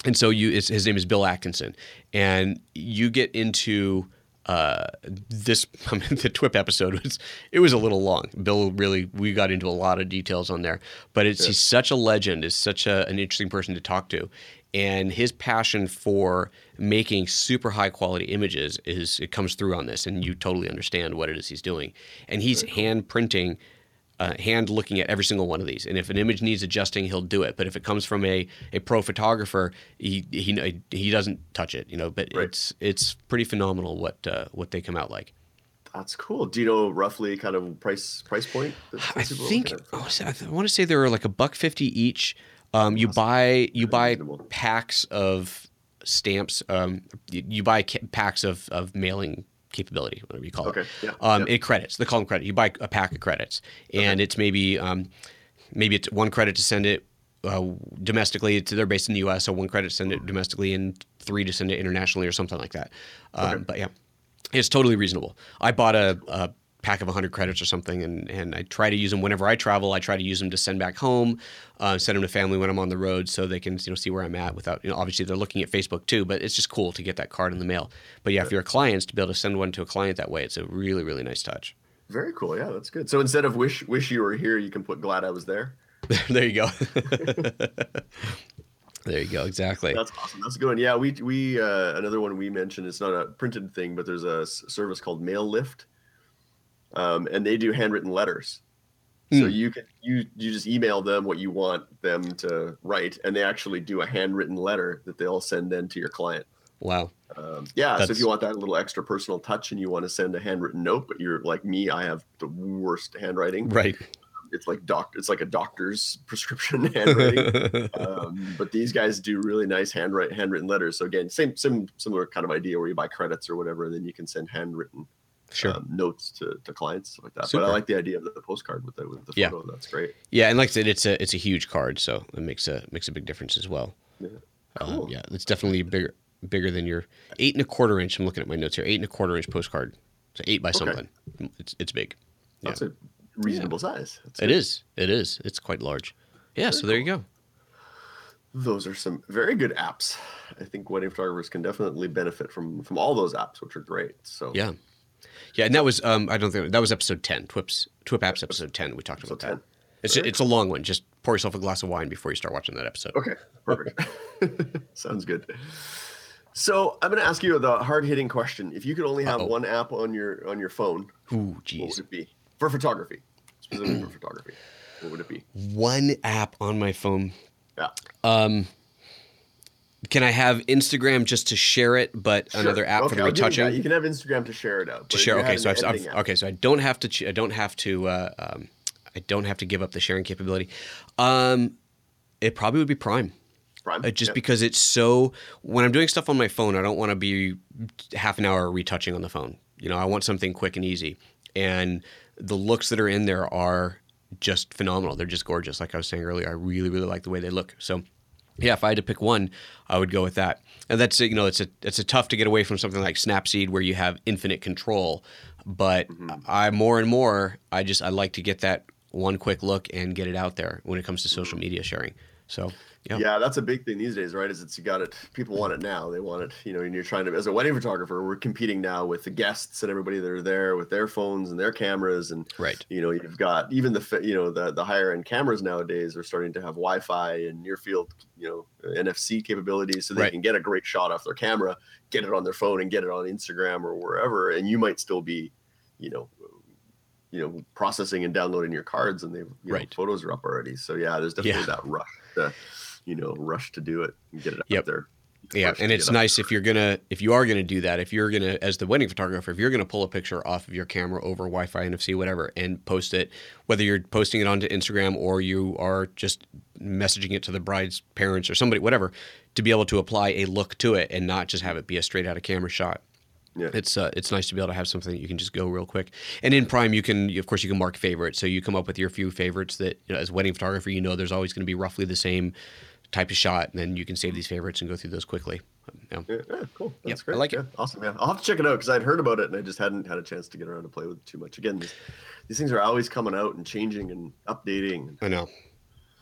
And so you, it's, his name is Bill Atkinson, and you get into uh, this I mean, the TWIP episode was it was a little long. Bill really we got into a lot of details on there, but it's he's such a legend, is such a, an interesting person to talk to, and his passion for making super high quality images is it comes through on this, and you totally understand what it is he's doing, and he's hand printing uh, hand looking at every single one of these. And if an image needs adjusting, he'll do it. But if it comes from a, a pro photographer, he he he doesn't touch it. You know, but Right. it's it's pretty phenomenal what uh, what they come out like. That's cool. Do you know roughly kind of price price point? I are think at? I wanna say- I want to say they were like a buck fifty each. Um, you buy you buy packs of stamps. Um, you, you buy packs of, of mailing capability, whatever you call it. Okay, yeah, Um, yeah. It credits. They call them credit. You buy a pack of credits, and it's maybe um, maybe it's one credit to send it uh, domestically. To, they're based in the U.S., so one credit to send it domestically, and three to send it internationally, or something like that. Um, But yeah, it's totally reasonable. I bought a, a pack of 100 credits or something, and, and I try to use them whenever I travel. I try to use them to send back home, uh, send them to family when I'm on the road, so they can you know see where I'm at without you know obviously they're looking at Facebook too, but it's just cool to get that card in the mail. But yeah, if you're a client, to be able to send one to a client that way, it's a really really nice touch. Very cool. Yeah, that's good. So instead of wish wish you were here, you can put glad I was there. there you go. there you go. Exactly. That's awesome. That's a good one. Yeah, we we uh, another one we mentioned. It's not a printed thing, but there's a service called Mail Lift, um, and they do handwritten letters. So Hmm. you can you you just email them what you want them to write, and they actually do a handwritten letter that they'll send then to your client. Wow. Um, yeah, so if you want that little extra personal touch and you want to send a handwritten note, but you're like me, I have the worst handwriting. Right. It's like doc, it's like a doctor's prescription handwriting. um, but these guys do really nice handwrite handwritten letters. So again, same same similar kind of idea where you buy credits or whatever, and then you can send handwritten sure. um, notes to, to clients stuff like that. Super. But I like the idea of the postcard with the with the Yeah. photo. That's great. Yeah, and like I said, it's a it's a huge card, so it makes a makes a big difference as well. Yeah. Um, yeah, it's definitely bigger bigger than your eight and a quarter inch. I'm looking at my notes here. Eight and a quarter inch postcard. So eight by Okay. something. It's it's big. Yeah. That's a reasonable size. That's It good. is. It is. It's quite large. Yeah. So there you go. Those are some very good apps. I think wedding photographers can definitely benefit from from all those apps, which are great. So Yeah. Yeah, and that was um I don't think that was episode ten. Twips Twip apps episode ten. We talked about Episode that. It's Very it's a long one. Just pour yourself a glass of wine before you start watching that episode. Okay, perfect. Sounds good. So I'm going to ask you the hard hitting question. If you could only have Uh-oh. one app on your on your phone, Ooh, what would it be for photography? Specifically for photography, what would it be? One app on my phone. Yeah, Um, can I have Instagram just to share it, but Sure. another app Okay, for the I'll give you that. retouching You can have Instagram to share it out. to share? Okay, so I've, I've okay, so I don't have to. ch- I don't have to. Uh, um, I don't have to give up the sharing capability. Um, it probably would be Priime. Priime, Uh, just yeah. because it's so when I'm doing stuff on my phone, I don't want to be half an hour retouching on the phone. You know, I want something quick and easy. And the looks that are in there are just phenomenal. They're just gorgeous. Like I was saying earlier, I really, really like the way they look. So yeah, if I had to pick one, I would go with that. And that's you know, it's a it's a tough to get away from something like Snapseed where you have infinite control. But Mm-hmm. I more and more, I just I like to get that one quick look and get it out there when it comes to social media sharing. So yeah. Yeah, that's a big thing these days, right? Is it's you got it. People want it now. They want it. You know, and you're trying to. As a wedding photographer, we're competing now with the guests and everybody that are there with their phones and their cameras, and Right. you know, you've got even the you know the the higher end cameras nowadays are starting to have Wi-Fi and near field you know NFC capabilities, so they Right. can get a great shot off their camera, get it on their phone, and get it on Instagram or wherever. And you might still be, you know. You know, processing and downloading your cards, and they, you know, Right. photos are up already. So yeah, there's definitely Yeah. that rush to, you know, rush to do it and get it Yep. out there. Yeah, and it's nice if you're gonna if you are gonna do that. If you're gonna as the wedding photographer, if you're gonna pull a picture off of your camera over Wi-Fi, NFC, whatever, and post it, whether you're posting it onto Instagram or you are just messaging it to the bride's parents or somebody, whatever, to be able to apply a look to it and not just have it be a straight out of camera shot. Yeah. It's uh, it's nice to be able to have something that you can just go real quick. And in Priime, you can of course you can mark favorites, so you come up with your few favorites that you know, as wedding photographer, you know there's always going to be roughly the same type a shot, and then you can save these favorites and go through those quickly. Yeah, yeah, cool. That's Yep, I great. like it. yeah, Awesome. Yeah, I'll have to check it out because I'd heard about it and I just hadn't had a chance to get around to play with it too much. Again, these, these things are always coming out and changing and updating. I know.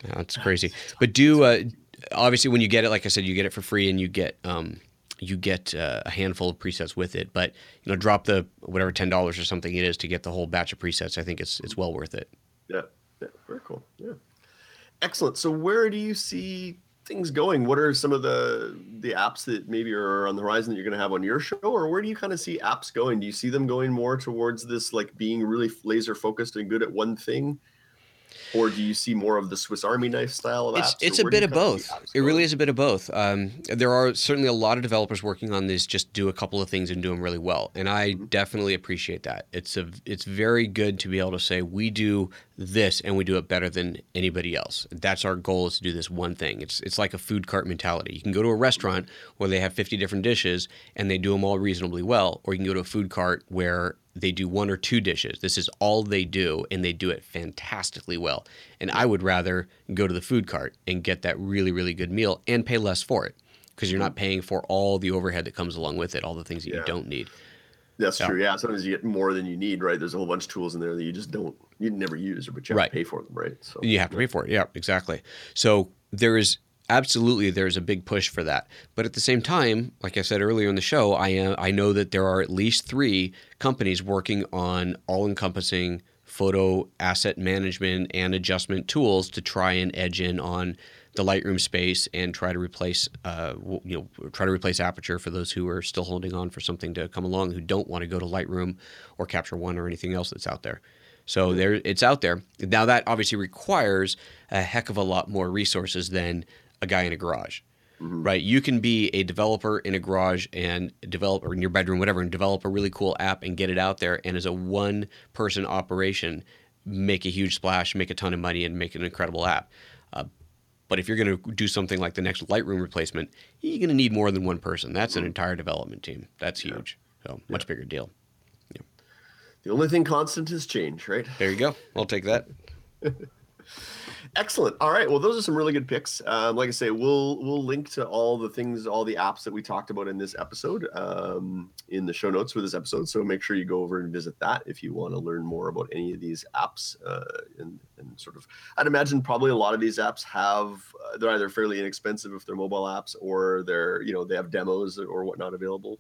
Yeah, it's crazy. But do uh, obviously when you get it, like I said, you get it for free, and you get um, you get uh, a handful of presets with it. But you know, drop the whatever ten dollars or something it is to get the whole batch of presets. I think it's it's well worth it. Yeah, yeah, very cool. Yeah, excellent. So, where do you see things going? What are some of the the apps that maybe are on the horizon that you're going to have on your show, or where do you kind of see apps going? Do you see them going more towards this, like being really laser focused and good at one thing, or do you see more of the Swiss Army knife style of It's apps? it's or a bit of both. It really is a bit of both. Um, there are certainly a lot of developers working on this. Just do a couple of things and do them really well, and I Mhm. definitely appreciate that. It's a it's very good to be able to say we do this and we do it better than anybody else. That's our goal is to do this one thing. It's it's like a food cart mentality. You can go to a restaurant where they have 50 different dishes and they do them all reasonably well, or you can go to a food cart where they do one or two dishes. This is all they do and they do it fantastically well. And I would rather go to the food cart and get that really really good meal and pay less for it because you're not paying for all the overhead that comes along with it, all the things that you don't need. That's Yeah. true. Yeah, sometimes you get more than you need, right? There's a whole bunch of tools in there that you just don't, you never use, but you have Right. to pay for them, right? So You have to pay for it. Yeah, exactly. So there is absolutely there's a big push for that. But at the same time, like I said earlier in the show, I uh, I know that there are at least three companies working on all-encompassing photo asset management and adjustment tools to try and edge in on the Lightroom space and try to replace, uh, you know, try to replace Aperture for those who are still holding on for something to come along who don't want to go to Lightroom or Capture One or anything else that's out there. So there, it's out there. Now that obviously requires a heck of a lot more resources than a guy in a garage, Mhm. right? You can be a developer in a garage and develop, or in your bedroom, whatever, and develop a really cool app and get it out there. And as a one-person operation, make a huge splash, make a ton of money, and make an incredible app. Uh, but if you're going to do something like the next Lightroom replacement, you're going to need more than one person. That's an entire development team. That's Yeah. huge. So much bigger deal. the only thing constant is change, right? There you go. I'll take that. Excellent. All right. Well, those are some really good picks. Um, like I say, we'll we'll link to all the things, all the apps that we talked about in this episode, um, in the show notes for this episode. So make sure you go over and visit that if you want to learn more about any of these apps. Uh, and and sort of, I'd imagine probably a lot of these apps have uh, they're either fairly inexpensive if they're mobile apps, or they're you know they have demos or whatnot available.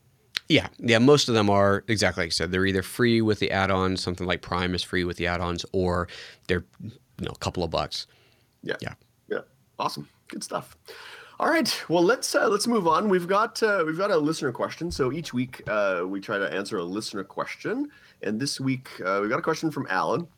Yeah, yeah. Most of them are exactly like I said. They're either free with the add-ons, something like Priime is free with the add-ons, or they're you know a couple of bucks. Awesome, good stuff. All right, well let's uh, let's move on. We've got uh, we've got a listener question. So each week uh, we try to answer a listener question, and this week uh, we got a question from Alan.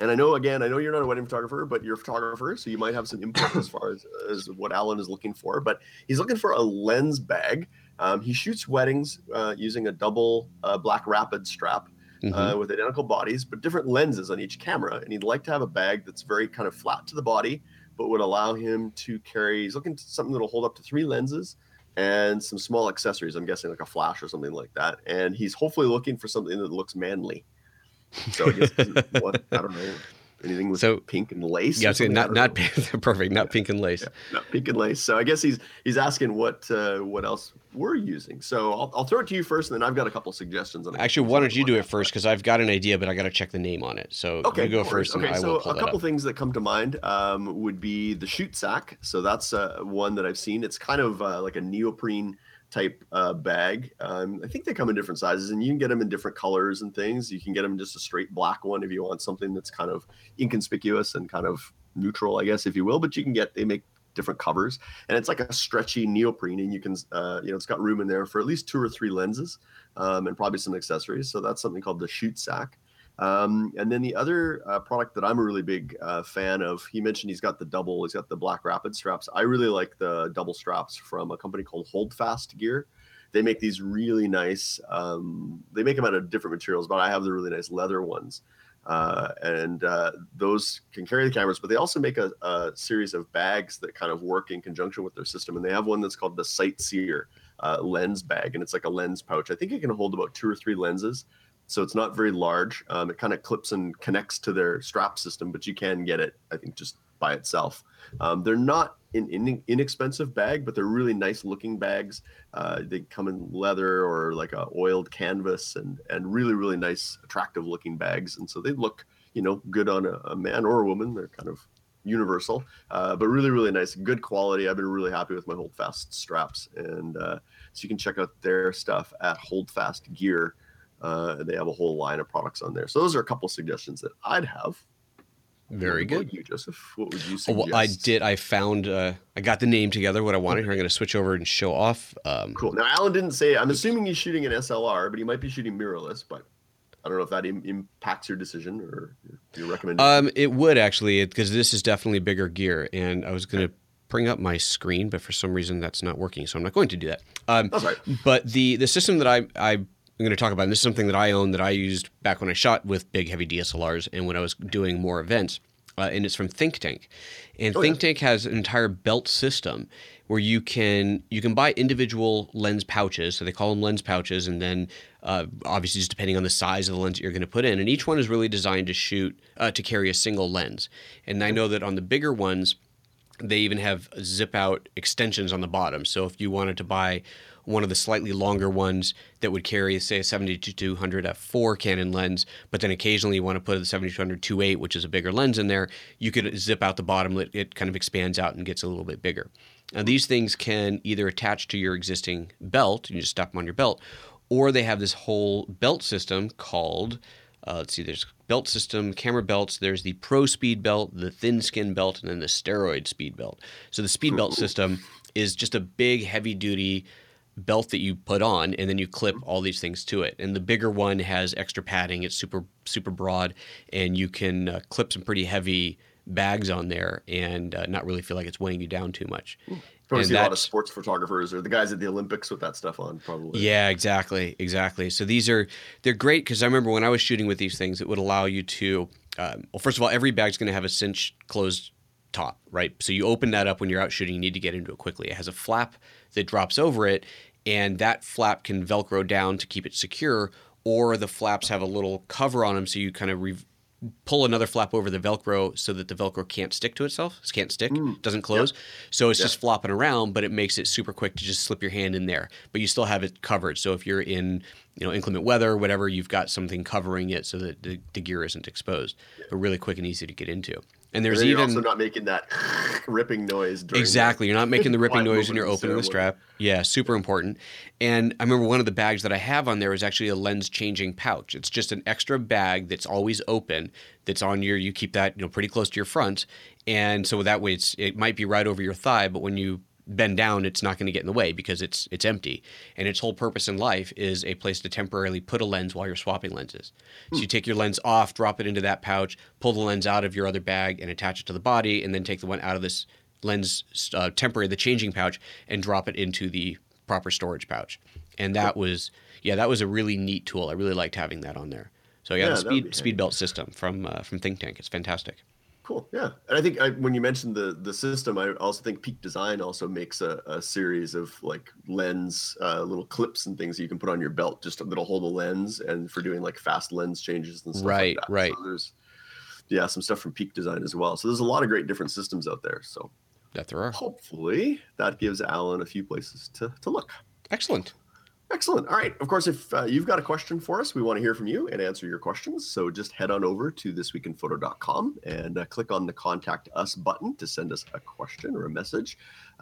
And I know again, I know you're not a wedding photographer, but you're a photographer, so you might have some input as far as as what Alan is looking for. But he's looking for a lens bag. Um, he shoots weddings uh, using a double uh, black rapid strap Mhm. uh, with identical bodies, but different lenses on each camera. And he'd like to have a bag that's very kind of flat to the body, but would allow him to carry. He's looking to something that'll hold up to three lenses and some small accessories. I'm guessing like a flash or something like that. And he's hopefully looking for something that looks manly. So I guess what I don't know anything with So- pink and lace. yeah, or I was saying something? I not not perfect, not pink and lace. Yeah, not pink and lace. So I guess he's he's asking what uh, what else we're using. So I'll, I'll throw it to you first, and then I've got a couple suggestions. on Actually, why don't you do it first? Because I've got an idea, but I got to check the name on it. So Okay, you go first, and okay, so a couple up. things that come to mind um, would be the ShootSac. So that's uh, one that I've seen. It's kind of uh, like a neoprene type uh, bag. Um, I think they come in different sizes, and you can get them in different colors and things. You can get them just a straight black one if you want something that's kind of inconspicuous and kind of neutral, I guess, if you will. But you can get they make different covers, and it's like a stretchy neoprene, and you can uh, you know it's got room in there for at least two or three lenses, um, and probably some accessories. So that's something called the ShootSac. Um, and then the other uh, product that I'm a really big uh, fan of, he mentioned he's got the double, he's got the Black Rapid straps. I really like the double straps from a company called Holdfast Gear. They make these really nice. Um, they make them out of different materials, but I have the really nice leather ones, uh, and uh, those can carry the cameras. But they also make a, a series of bags that kind of work in conjunction with their system. And they have one that's called the Sightseer uh, lens bag, and it's like a lens pouch. I think it can hold about two or three lenses so it's not very large. Um, it kind of clips and connects to their strap system, but you can get it, I think, just by itself. Um, they're not an in, inexpensive bag, but they're really nice looking bags. Uh, they come in leather or like a oiled canvas, and and really really nice, attractive looking bags. And so they look you know good on a, a man or a woman. They're kind of universal, uh, but really really nice, good quality. I've been really happy with my Holdfast straps, and uh, so you can check out their stuff at Holdfast Gear. Uh, they have a whole line of products on there. So those are a couple suggestions that I'd have. Very good. You, Joseph. What would you suggest? Oh, well, I did. I found. Uh, I got the name together. What I wanted. Here, I'm going to switch over and show off. Um, cool. Now, Alan didn't say. I'm assuming he's shooting an SLR, but he might be shooting mirrorless. But I don't know if that Im- impacts your decision or your recommendation. Um, it would actually, because this is definitely bigger gear, and I was going to bring up my screen, but for some reason that's not working, so I'm not going to do that. Um, that's right. But the the system that I I I'm going to talk about. And this is something that I own that I used back when I shot with big, heavy DSLRs and when I was doing more events. Uh, and it's from Think Tank. And oh, Think yeah. Tank has an entire belt system where you can you can buy individual lens pouches. So they call them lens pouches, and then uh, obviously just depending on the size of the lens that you're going to put in. And each one is really designed to shoot uh, to carry a single lens. And I know that on the bigger ones, they even have zip out extensions on the bottom. So if you wanted to buy one of the slightly longer ones that would carry, say, a 7200 f4 Canon lens, but then occasionally you want to put a 7200 2.8, which is a bigger lens in there, you could zip out the bottom. It, it kind of expands out and gets a little bit bigger. Now, these things can either attach to your existing belt, and you just strap them on your belt, or they have this whole belt system called, uh, let's see, there's belt system, camera belts, there's the Pro Speed belt, the thin skin belt, and then the steroid speed belt. So the speed belt system is just a big, heavy duty belt that you put on and then you clip mm-hmm. all these things to it and the bigger one has extra padding it's super super broad and you can uh, clip some pretty heavy bags on there and uh, not really feel like it's weighing you down too much Probably see a lot of sports photographers or the guys at the Olympics with that stuff on, probably. Yeah, exactly, exactly. So these are they're great because I remember when I was shooting with these things, it would allow you to. Um, well, first of all, every bag's going to have a cinch closed top, right? So you open that up when you're out shooting. You need to get into it quickly. It has a flap that drops over it, and that flap can velcro down to keep it secure or the flaps have a little cover on them so you kind of re- pull another flap over the velcro so that the velcro can't stick to itself it can't stick mm. doesn't close yep. so it's yep. just flopping around but it makes it super quick to just slip your hand in there but you still have it covered so if you're in you know inclement weather or whatever you've got something covering it so that the, the gear isn't exposed but really quick and easy to get into and there's and even also not making that ripping noise. exactly, you're not making the ripping noise when you're opening the strap. Yeah, super important. And I remember one of the bags that I have on there is actually a lens changing pouch. It's just an extra bag that's always open. That's on your. You keep that you know pretty close to your front, and so that way it's it might be right over your thigh, but when you bend down, it's not going to get in the way because it's it's empty. And its whole purpose in life is a place to temporarily put a lens while you're swapping lenses. So you hmm. take your lens off, drop it into that pouch, pull the lens out of your other bag, and attach it to the body, and then take the one out of this lens uh, temporary, the changing pouch, and drop it into the proper storage pouch. And that was yeah, that was a really neat tool. I really liked having that on there. So yeah, yeah the speed speed belt system from uh, from Think Tank, it's fantastic. Cool. Yeah, and I think I, when you mentioned the the system, I also think Peak Design also makes a, a series of like lens uh, little clips and things you can put on your belt, just that'll hold the lens, and for doing like fast lens changes and stuff. Right. Like right. So there's yeah some stuff from Peak Design as well. So there's a lot of great different systems out there. So that there are. Hopefully that gives Alan a few places to to look. Excellent. Excellent. All right. Of course, if uh, you've got a question for us, we want to hear from you and answer your questions. So just head on over to thisweekinphoto.com and uh, click on the contact us button to send us a question or a message.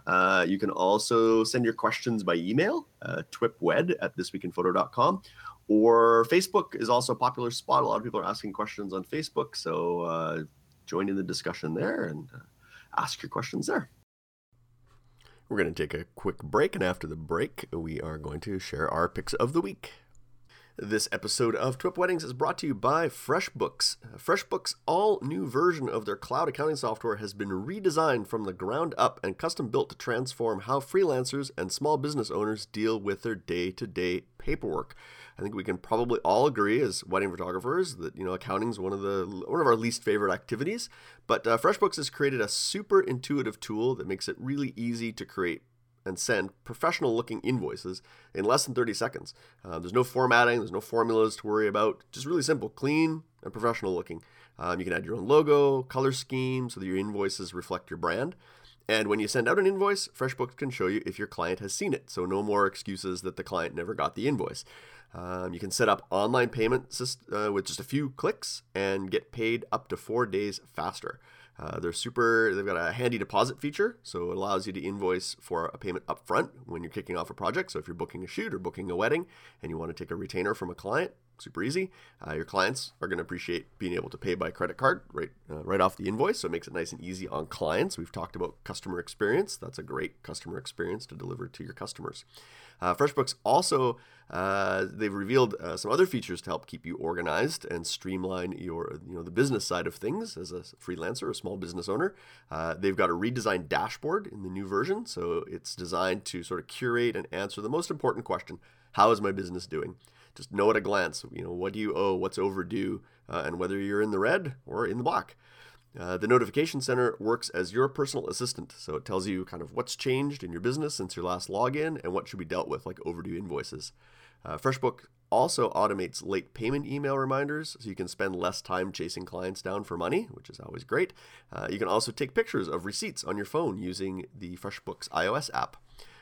Uh, you can also send your questions by email, uh, twipwed at thisweekinphoto.com. Or Facebook is also a popular spot. A lot of people are asking questions on Facebook. So uh, join in the discussion there and uh, ask your questions there. We're going to take a quick break, and after the break, we are going to share our picks of the week. This episode of TWIP Weddings is brought to you by FreshBooks. FreshBooks' all new version of their cloud accounting software has been redesigned from the ground up and custom built to transform how freelancers and small business owners deal with their day to day paperwork. I think we can probably all agree as wedding photographers that you know accounting is one of the one of our least favorite activities. But uh, FreshBooks has created a super intuitive tool that makes it really easy to create and send professional looking invoices in less than 30 seconds. Uh, there's no formatting, there's no formulas to worry about. Just really simple, clean and professional looking. Um, you can add your own logo, color scheme, so that your invoices reflect your brand. And when you send out an invoice, FreshBooks can show you if your client has seen it. So no more excuses that the client never got the invoice. Um, you can set up online payments uh, with just a few clicks and get paid up to four days faster. Uh, they're super. They've got a handy deposit feature, so it allows you to invoice for a payment up front when you're kicking off a project. So if you're booking a shoot or booking a wedding, and you want to take a retainer from a client, super easy. Uh, your clients are going to appreciate being able to pay by credit card right uh, right off the invoice, so it makes it nice and easy on clients. We've talked about customer experience. That's a great customer experience to deliver to your customers. Uh, FreshBooks also uh, they've revealed uh, some other features to help keep you organized and streamline your you know the business side of things as a freelancer, a small business owner. Uh, they've got a redesigned dashboard in the new version, so it's designed to sort of curate and answer the most important question: How is my business doing? Just know at a glance, you know what do you owe, what's overdue, uh, and whether you're in the red or in the black. Uh, the notification center works as your personal assistant, so it tells you kind of what's changed in your business since your last login and what should be dealt with, like overdue invoices. Uh, FreshBook also automates late payment email reminders, so you can spend less time chasing clients down for money, which is always great. Uh, you can also take pictures of receipts on your phone using the FreshBooks iOS app.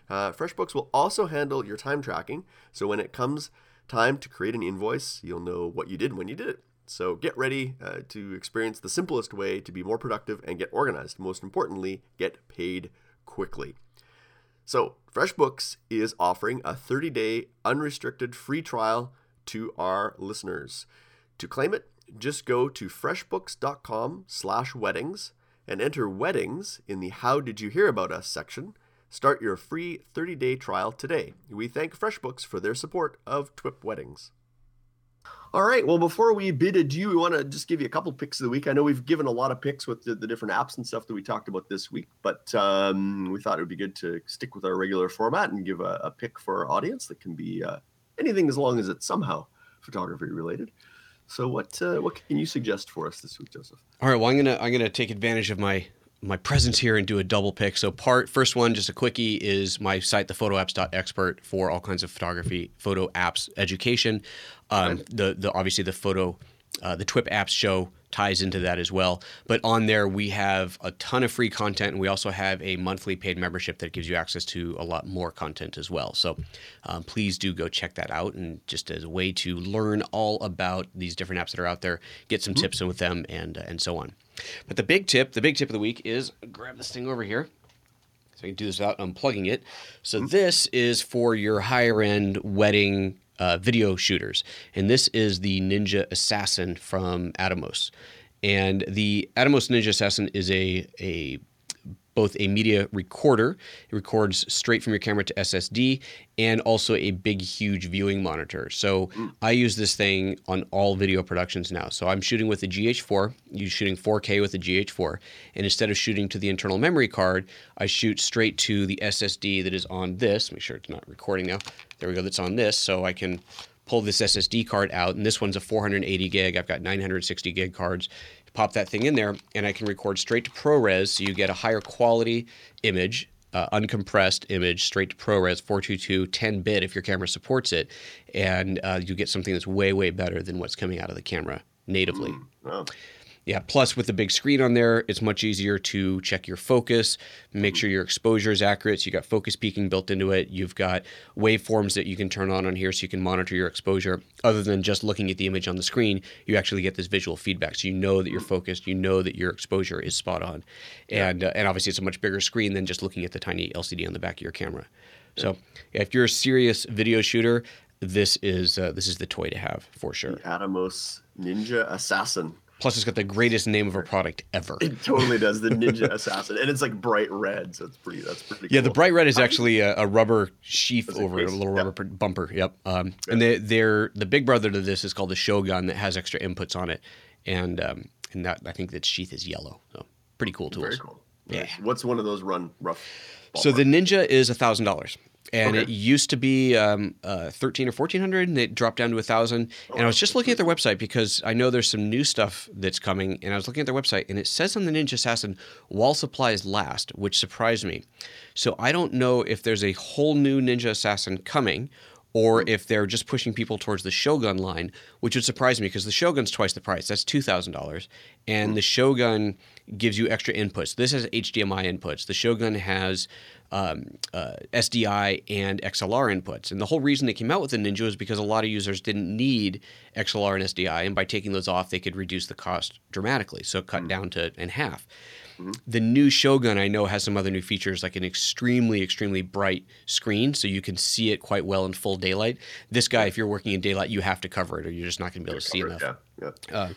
Uh, FreshBooks will also handle your time tracking, so when it comes time to create an invoice, you'll know what you did when you did it. So get ready uh, to experience the simplest way to be more productive and get organized. Most importantly, get paid quickly. So, FreshBooks is offering a 30 day unrestricted free trial to our listeners. To claim it, just go to freshbooks.com slash weddings and enter weddings in the How Did You Hear About Us section. Start your free 30 day trial today. We thank FreshBooks for their support of TWIP Weddings. All right. Well, before we bid adieu, we want to just give you a couple picks of the week. I know we've given a lot of picks with the, the different apps and stuff that we talked about this week, but um, we thought it would be good to stick with our regular format and give a, a pick for our audience that can be uh, anything as long as it's somehow photography related. So, what uh, what can you suggest for us this week, Joseph? All right. Well, I'm gonna I'm gonna take advantage of my my presence here and do a double pick. So part first one, just a quickie, is my site, the photoapps.expert for all kinds of photography, photo apps education. Um. The the obviously the photo, uh, the TWIP apps show ties into that as well. But on there we have a ton of free content, and we also have a monthly paid membership that gives you access to a lot more content as well. So um, please do go check that out, and just as a way to learn all about these different apps that are out there, get some mm-hmm. tips with them, and uh, and so on. But the big tip, the big tip of the week is grab this thing over here. So I can do this without unplugging it. So this is for your higher end wedding uh, video shooters. And this is the Ninja Assassin from Atomos. And the Atomos Ninja Assassin is a, a both a media recorder, it records straight from your camera to SSD, and also a big, huge viewing monitor. So mm. I use this thing on all video productions now. So I'm shooting with the GH4, you're shooting 4K with the GH4, and instead of shooting to the internal memory card, I shoot straight to the SSD that is on this. Make sure it's not recording now. There we go. That's on this, so I can pull this SSD card out, and this one's a 480 gig. I've got 960 gig cards pop that thing in there, and I can record straight to ProRes, so you get a higher quality image, uh, uncompressed image, straight to ProRes, 422, 10 bit if your camera supports it, and uh, you get something that's way, way better than what's coming out of the camera natively. Mm, wow. Yeah, plus with the big screen on there, it's much easier to check your focus, make sure your exposure is accurate. So you got focus peaking built into it. You've got waveforms that you can turn on on here so you can monitor your exposure. Other than just looking at the image on the screen, you actually get this visual feedback. So you know that you're focused, you know that your exposure is spot on. And uh, and obviously it's a much bigger screen than just looking at the tiny LCD on the back of your camera. So if you're a serious video shooter, this is uh, this is the toy to have for sure. The Atomos Ninja Assassin. Plus, it's got the greatest name of a product ever. It totally does. The Ninja Assassin, and it's like bright red, so it's pretty. That's pretty. Cool. Yeah, the bright red is actually a, a rubber sheath over it, a little rubber yep. bumper. Yep. Um, yeah. And they, they're the big brother to this is called the Shogun that has extra inputs on it, and um, and that I think that sheath is yellow. So pretty cool tools. Very cool. Yeah. What's one of those run rough? So the Ninja is a thousand dollars and okay. it used to be um, uh, 13 or 1400 and it dropped down to a thousand and i was just looking at their website because i know there's some new stuff that's coming and i was looking at their website and it says on the ninja assassin wall supplies last which surprised me so i don't know if there's a whole new ninja assassin coming or if they're just pushing people towards the Shogun line, which would surprise me because the Shogun's twice the price. That's two thousand dollars, and the Shogun gives you extra inputs. This has HDMI inputs. The Shogun has um, uh, SDI and XLR inputs. And the whole reason they came out with the Ninja is because a lot of users didn't need XLR and SDI, and by taking those off, they could reduce the cost dramatically. So cut mm-hmm. down to in half. Mm-hmm. The new Shogun, I know, has some other new features like an extremely, extremely bright screen, so you can see it quite well in full daylight. This guy, if you're working in daylight, you have to cover it, or you're just not going to be able to see enough. It, yeah. yeah. Uh,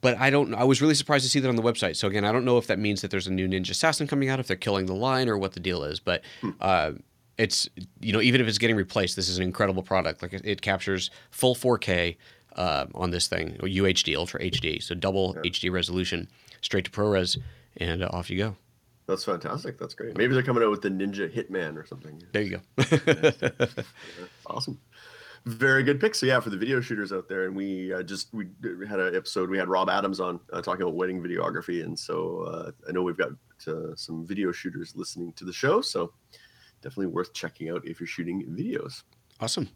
but I don't. I was really surprised to see that on the website. So again, I don't know if that means that there's a new Ninja Assassin coming out, if they're killing the line, or what the deal is. But hmm. uh, it's you know even if it's getting replaced, this is an incredible product. Like it, it captures full 4K uh, on this thing, or UHD, Ultra HD, so double yeah. HD resolution, straight to ProRes, and uh, off you go. That's fantastic. That's great. Maybe they're coming out with the Ninja Hitman or something. There you go. awesome very good pick. So yeah, for the video shooters out there, and we uh, just we had an episode. We had Rob Adams on uh, talking about wedding videography, and so uh, I know we've got uh, some video shooters listening to the show. So definitely worth checking out if you're shooting videos. Awesome.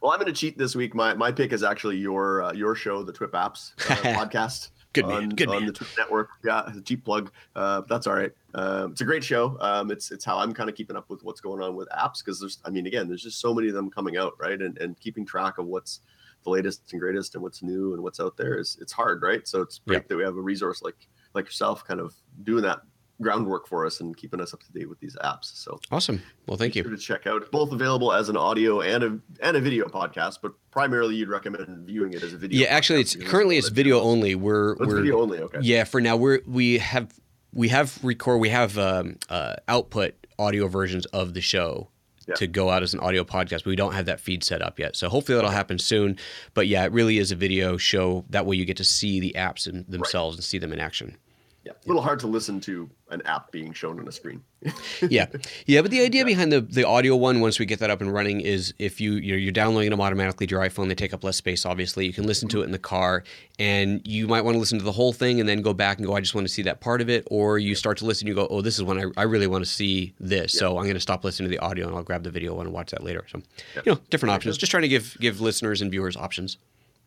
Well, I'm going to cheat this week. My my pick is actually your uh, your show, the Twip Apps uh, podcast. Good man. On, Good on man. the Twitch network. Yeah, cheap plug. Uh, that's all right. Um, it's a great show. Um, it's it's how I'm kind of keeping up with what's going on with apps because there's I mean again there's just so many of them coming out right and and keeping track of what's the latest and greatest and what's new and what's out there is it's hard right. So it's great that we have a resource like like yourself kind of doing that groundwork for us and keeping us up to date with these apps. So awesome. Well, thank you. Sure to check out both available as an audio and a and a video podcast, but primarily you'd recommend viewing it as a video. Yeah, actually, it's currently it's video only. We're oh, we're video only. Okay. Yeah, for now we're we have we have record we have um, uh, output audio versions of the show yeah. to go out as an audio podcast, but we don't have that feed set up yet. So hopefully that'll happen soon. But yeah, it really is a video show. That way you get to see the apps in themselves right. and see them in action yeah, a little hard to listen to an app being shown on a screen. yeah, yeah, but the idea yeah. behind the the audio one, once we get that up and running, is if you you're, you're, downloading them automatically to your iPhone, they take up less space. Obviously, you can listen to it in the car, and you might want to listen to the whole thing and then go back and go, I just want to see that part of it, or you start to listen, you go, oh, this is when I, I really want to see this, yeah. so I'm going to stop listening to the audio and I'll grab the video and watch that later. So, yeah. you know, different options. Just trying to give give listeners and viewers options.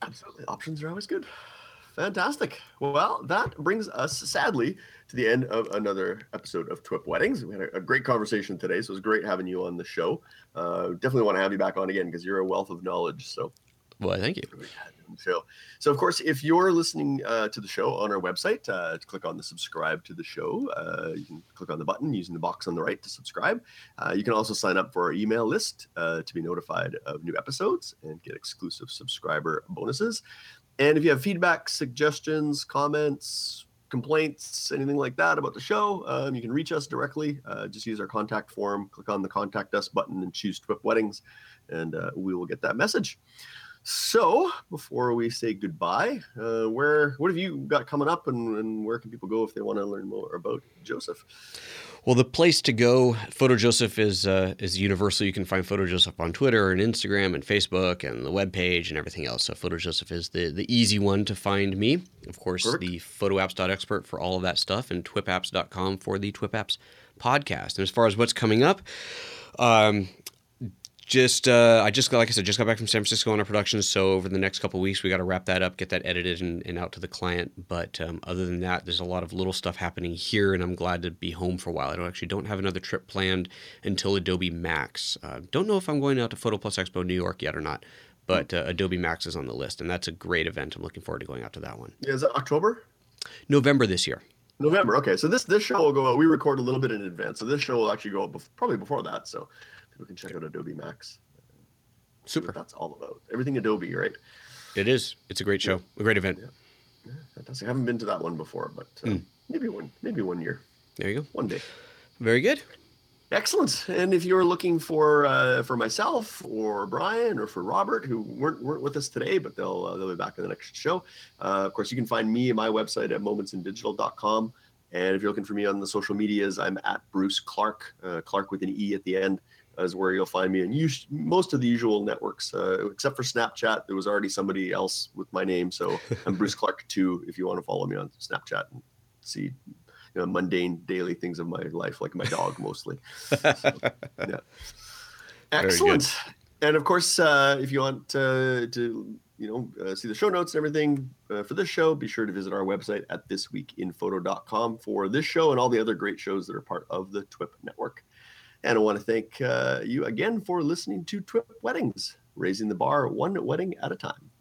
Absolutely, options are always good. Fantastic. Well, that brings us sadly to the end of another episode of TWIP Weddings. We had a, a great conversation today, so it was great having you on the show. Uh, definitely want to have you back on again because you're a wealth of knowledge. So, well, thank you. So, so of course, if you're listening uh, to the show on our website, uh, click on the subscribe to the show. Uh, you can click on the button using the box on the right to subscribe. Uh, you can also sign up for our email list uh, to be notified of new episodes and get exclusive subscriber bonuses. And if you have feedback, suggestions, comments, complaints, anything like that about the show, um, you can reach us directly. Uh, just use our contact form, click on the contact us button, and choose Twip Weddings, and uh, we will get that message. So, before we say goodbye, uh, where what have you got coming up, and, and where can people go if they want to learn more about Joseph? Well, the place to go, Photo Joseph is uh, is universal. You can find Photo Joseph on Twitter and Instagram and Facebook and the web page and everything else. So Photo Joseph is the the easy one to find me. Of course, Perfect. the photoapps.expert for all of that stuff and twipapps.com for the twipapps podcast. And as far as what's coming up, um, just uh, I just got like I said, just got back from San Francisco on our production. So over the next couple weeks, we got to wrap that up, get that edited and, and out to the client. But um, other than that, there's a lot of little stuff happening here, and I'm glad to be home for a while. I don't actually don't have another trip planned until Adobe Max. Uh, don't know if I'm going out to Photo Plus Expo New York yet or not, but uh, Adobe Max is on the list, and that's a great event. I'm looking forward to going out to that one. Yeah, is it October? November this year. November. Okay, so this this show will go out. We record a little bit in advance, so this show will actually go up bef- probably before that. So people can check out Adobe Max. Super. That's all about everything Adobe, right? It is. It's a great show, a great event. Yeah. yeah fantastic. I haven't been to that one before, but uh, mm. maybe one, maybe one year. There you go. One day. Very good. Excellent. And if you're looking for uh, for myself or Brian or for Robert, who weren't weren't with us today, but they'll uh, they'll be back in the next show. Uh, of course, you can find me at my website at momentsindigital.com. And if you're looking for me on the social medias, I'm at Bruce Clarke, uh, Clarke with an E at the end is where you'll find me. And you sh- most of the usual networks, uh, except for Snapchat, there was already somebody else with my name. So I'm Bruce Clarke too. If you want to follow me on Snapchat and see you know, mundane daily things of my life, like my dog mostly. so, yeah. Excellent. And of course, uh, if you want uh, to you know uh, see the show notes and everything uh, for this show be sure to visit our website at thisweekinphoto.com for this show and all the other great shows that are part of the twip network and I want to thank uh, you again for listening to Twip Weddings, raising the bar one wedding at a time.